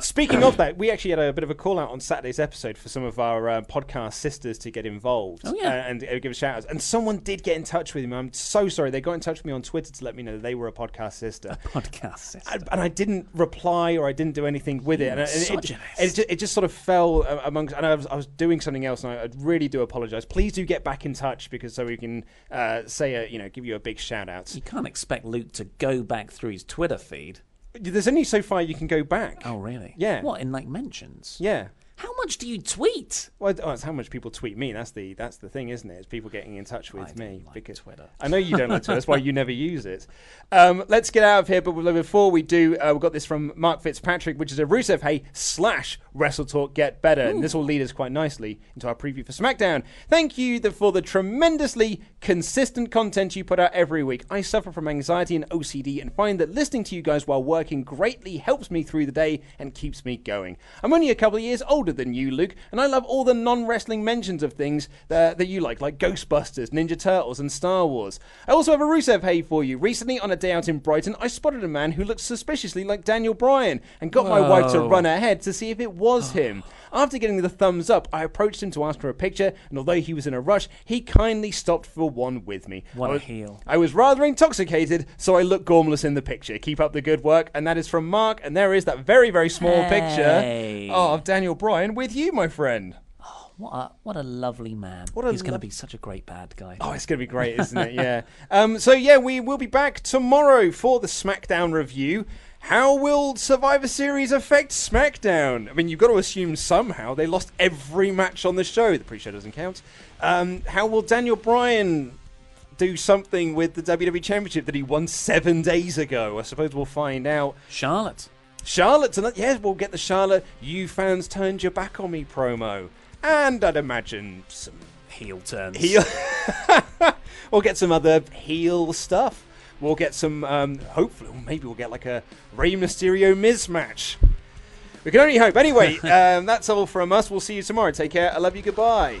Speaking of that, we actually had a bit of a call out on Saturday's episode for some of our uh, podcast sisters to get involved Oh, yeah. uh, and uh, give a shout out. And someone did get in touch with me. I'm so sorry. They got in touch with me on Twitter to let me know that they were a podcast sister. Podcast system. and, and I didn't reply or I didn't do anything with it. And, it- and it, misogynist. it, just, it just sort of fell uh, amongst. And I was, I was doing something else, and I, I really do apologize. Please do get back in touch because so we can uh, say a, you know give you a big shout out. You can't expect Luke to go back through his Twitter feed. There's only so far you can go back. Oh, really? Yeah. What in like mentions? Yeah. How much do you tweet? Well, oh, it's how much people tweet me. That's the that's the thing, isn't it? It's people getting in touch with I me like because Twitter. I know you don't like Twitter. That's why you never use it. Um, let's get out of here. But before we do, uh, we've got this from Mark Fitzpatrick, which is a Rusev Hey slash Wrestle Talk Get Better, and this will lead us quite nicely into our preview for SmackDown. Thank you for the tremendously consistent content you put out every week. I suffer from anxiety and OCD, and find that listening to you guys while working greatly helps me through the day and keeps me going. I'm only a couple of years older than you, Luke, and I love all the non wrestling mentions of things that, that you like, like Ghostbusters, Ninja Turtles, and Star Wars. I also have a Rusev Hey for you. Recently, on a day out in Brighton, I spotted a man who looked suspiciously like Daniel Bryan and got my wife to Whoa. run ahead to see if it was him. After getting the thumbs up, I approached him to ask for a picture, and although he was in a rush, he kindly stopped for one with me. What I a was, heel. I was rather intoxicated, so I looked gormless in the picture. Keep up the good work, and that is from Mark, and there is that very, very small Hey. picture of Daniel Bryan with you, my friend. What a, what a lovely man. A He's going to be such a great bad guy. Oh, it's going to be great, isn't it? Yeah. Um, so, yeah, we will be back tomorrow for the SmackDown review. How will Survivor Series affect SmackDown? I mean, you've got to assume somehow they lost every match on the show. The pre show doesn't count. Um, how will Daniel Bryan do something with the WWE Championship that he won seven days ago? I suppose we'll find out. Charlotte. Charlotte tonight. Yes, we'll get the Charlotte. You fans turned your back on me promo. And I'd imagine some Heel turns. heel. we'll get some other heel stuff. We'll get some. Um, hopefully, maybe we'll get like a Rey Mysterio Miz match. We can only hope. Anyway, um, that's all from us. We'll see you tomorrow. Take care. I love you. Goodbye.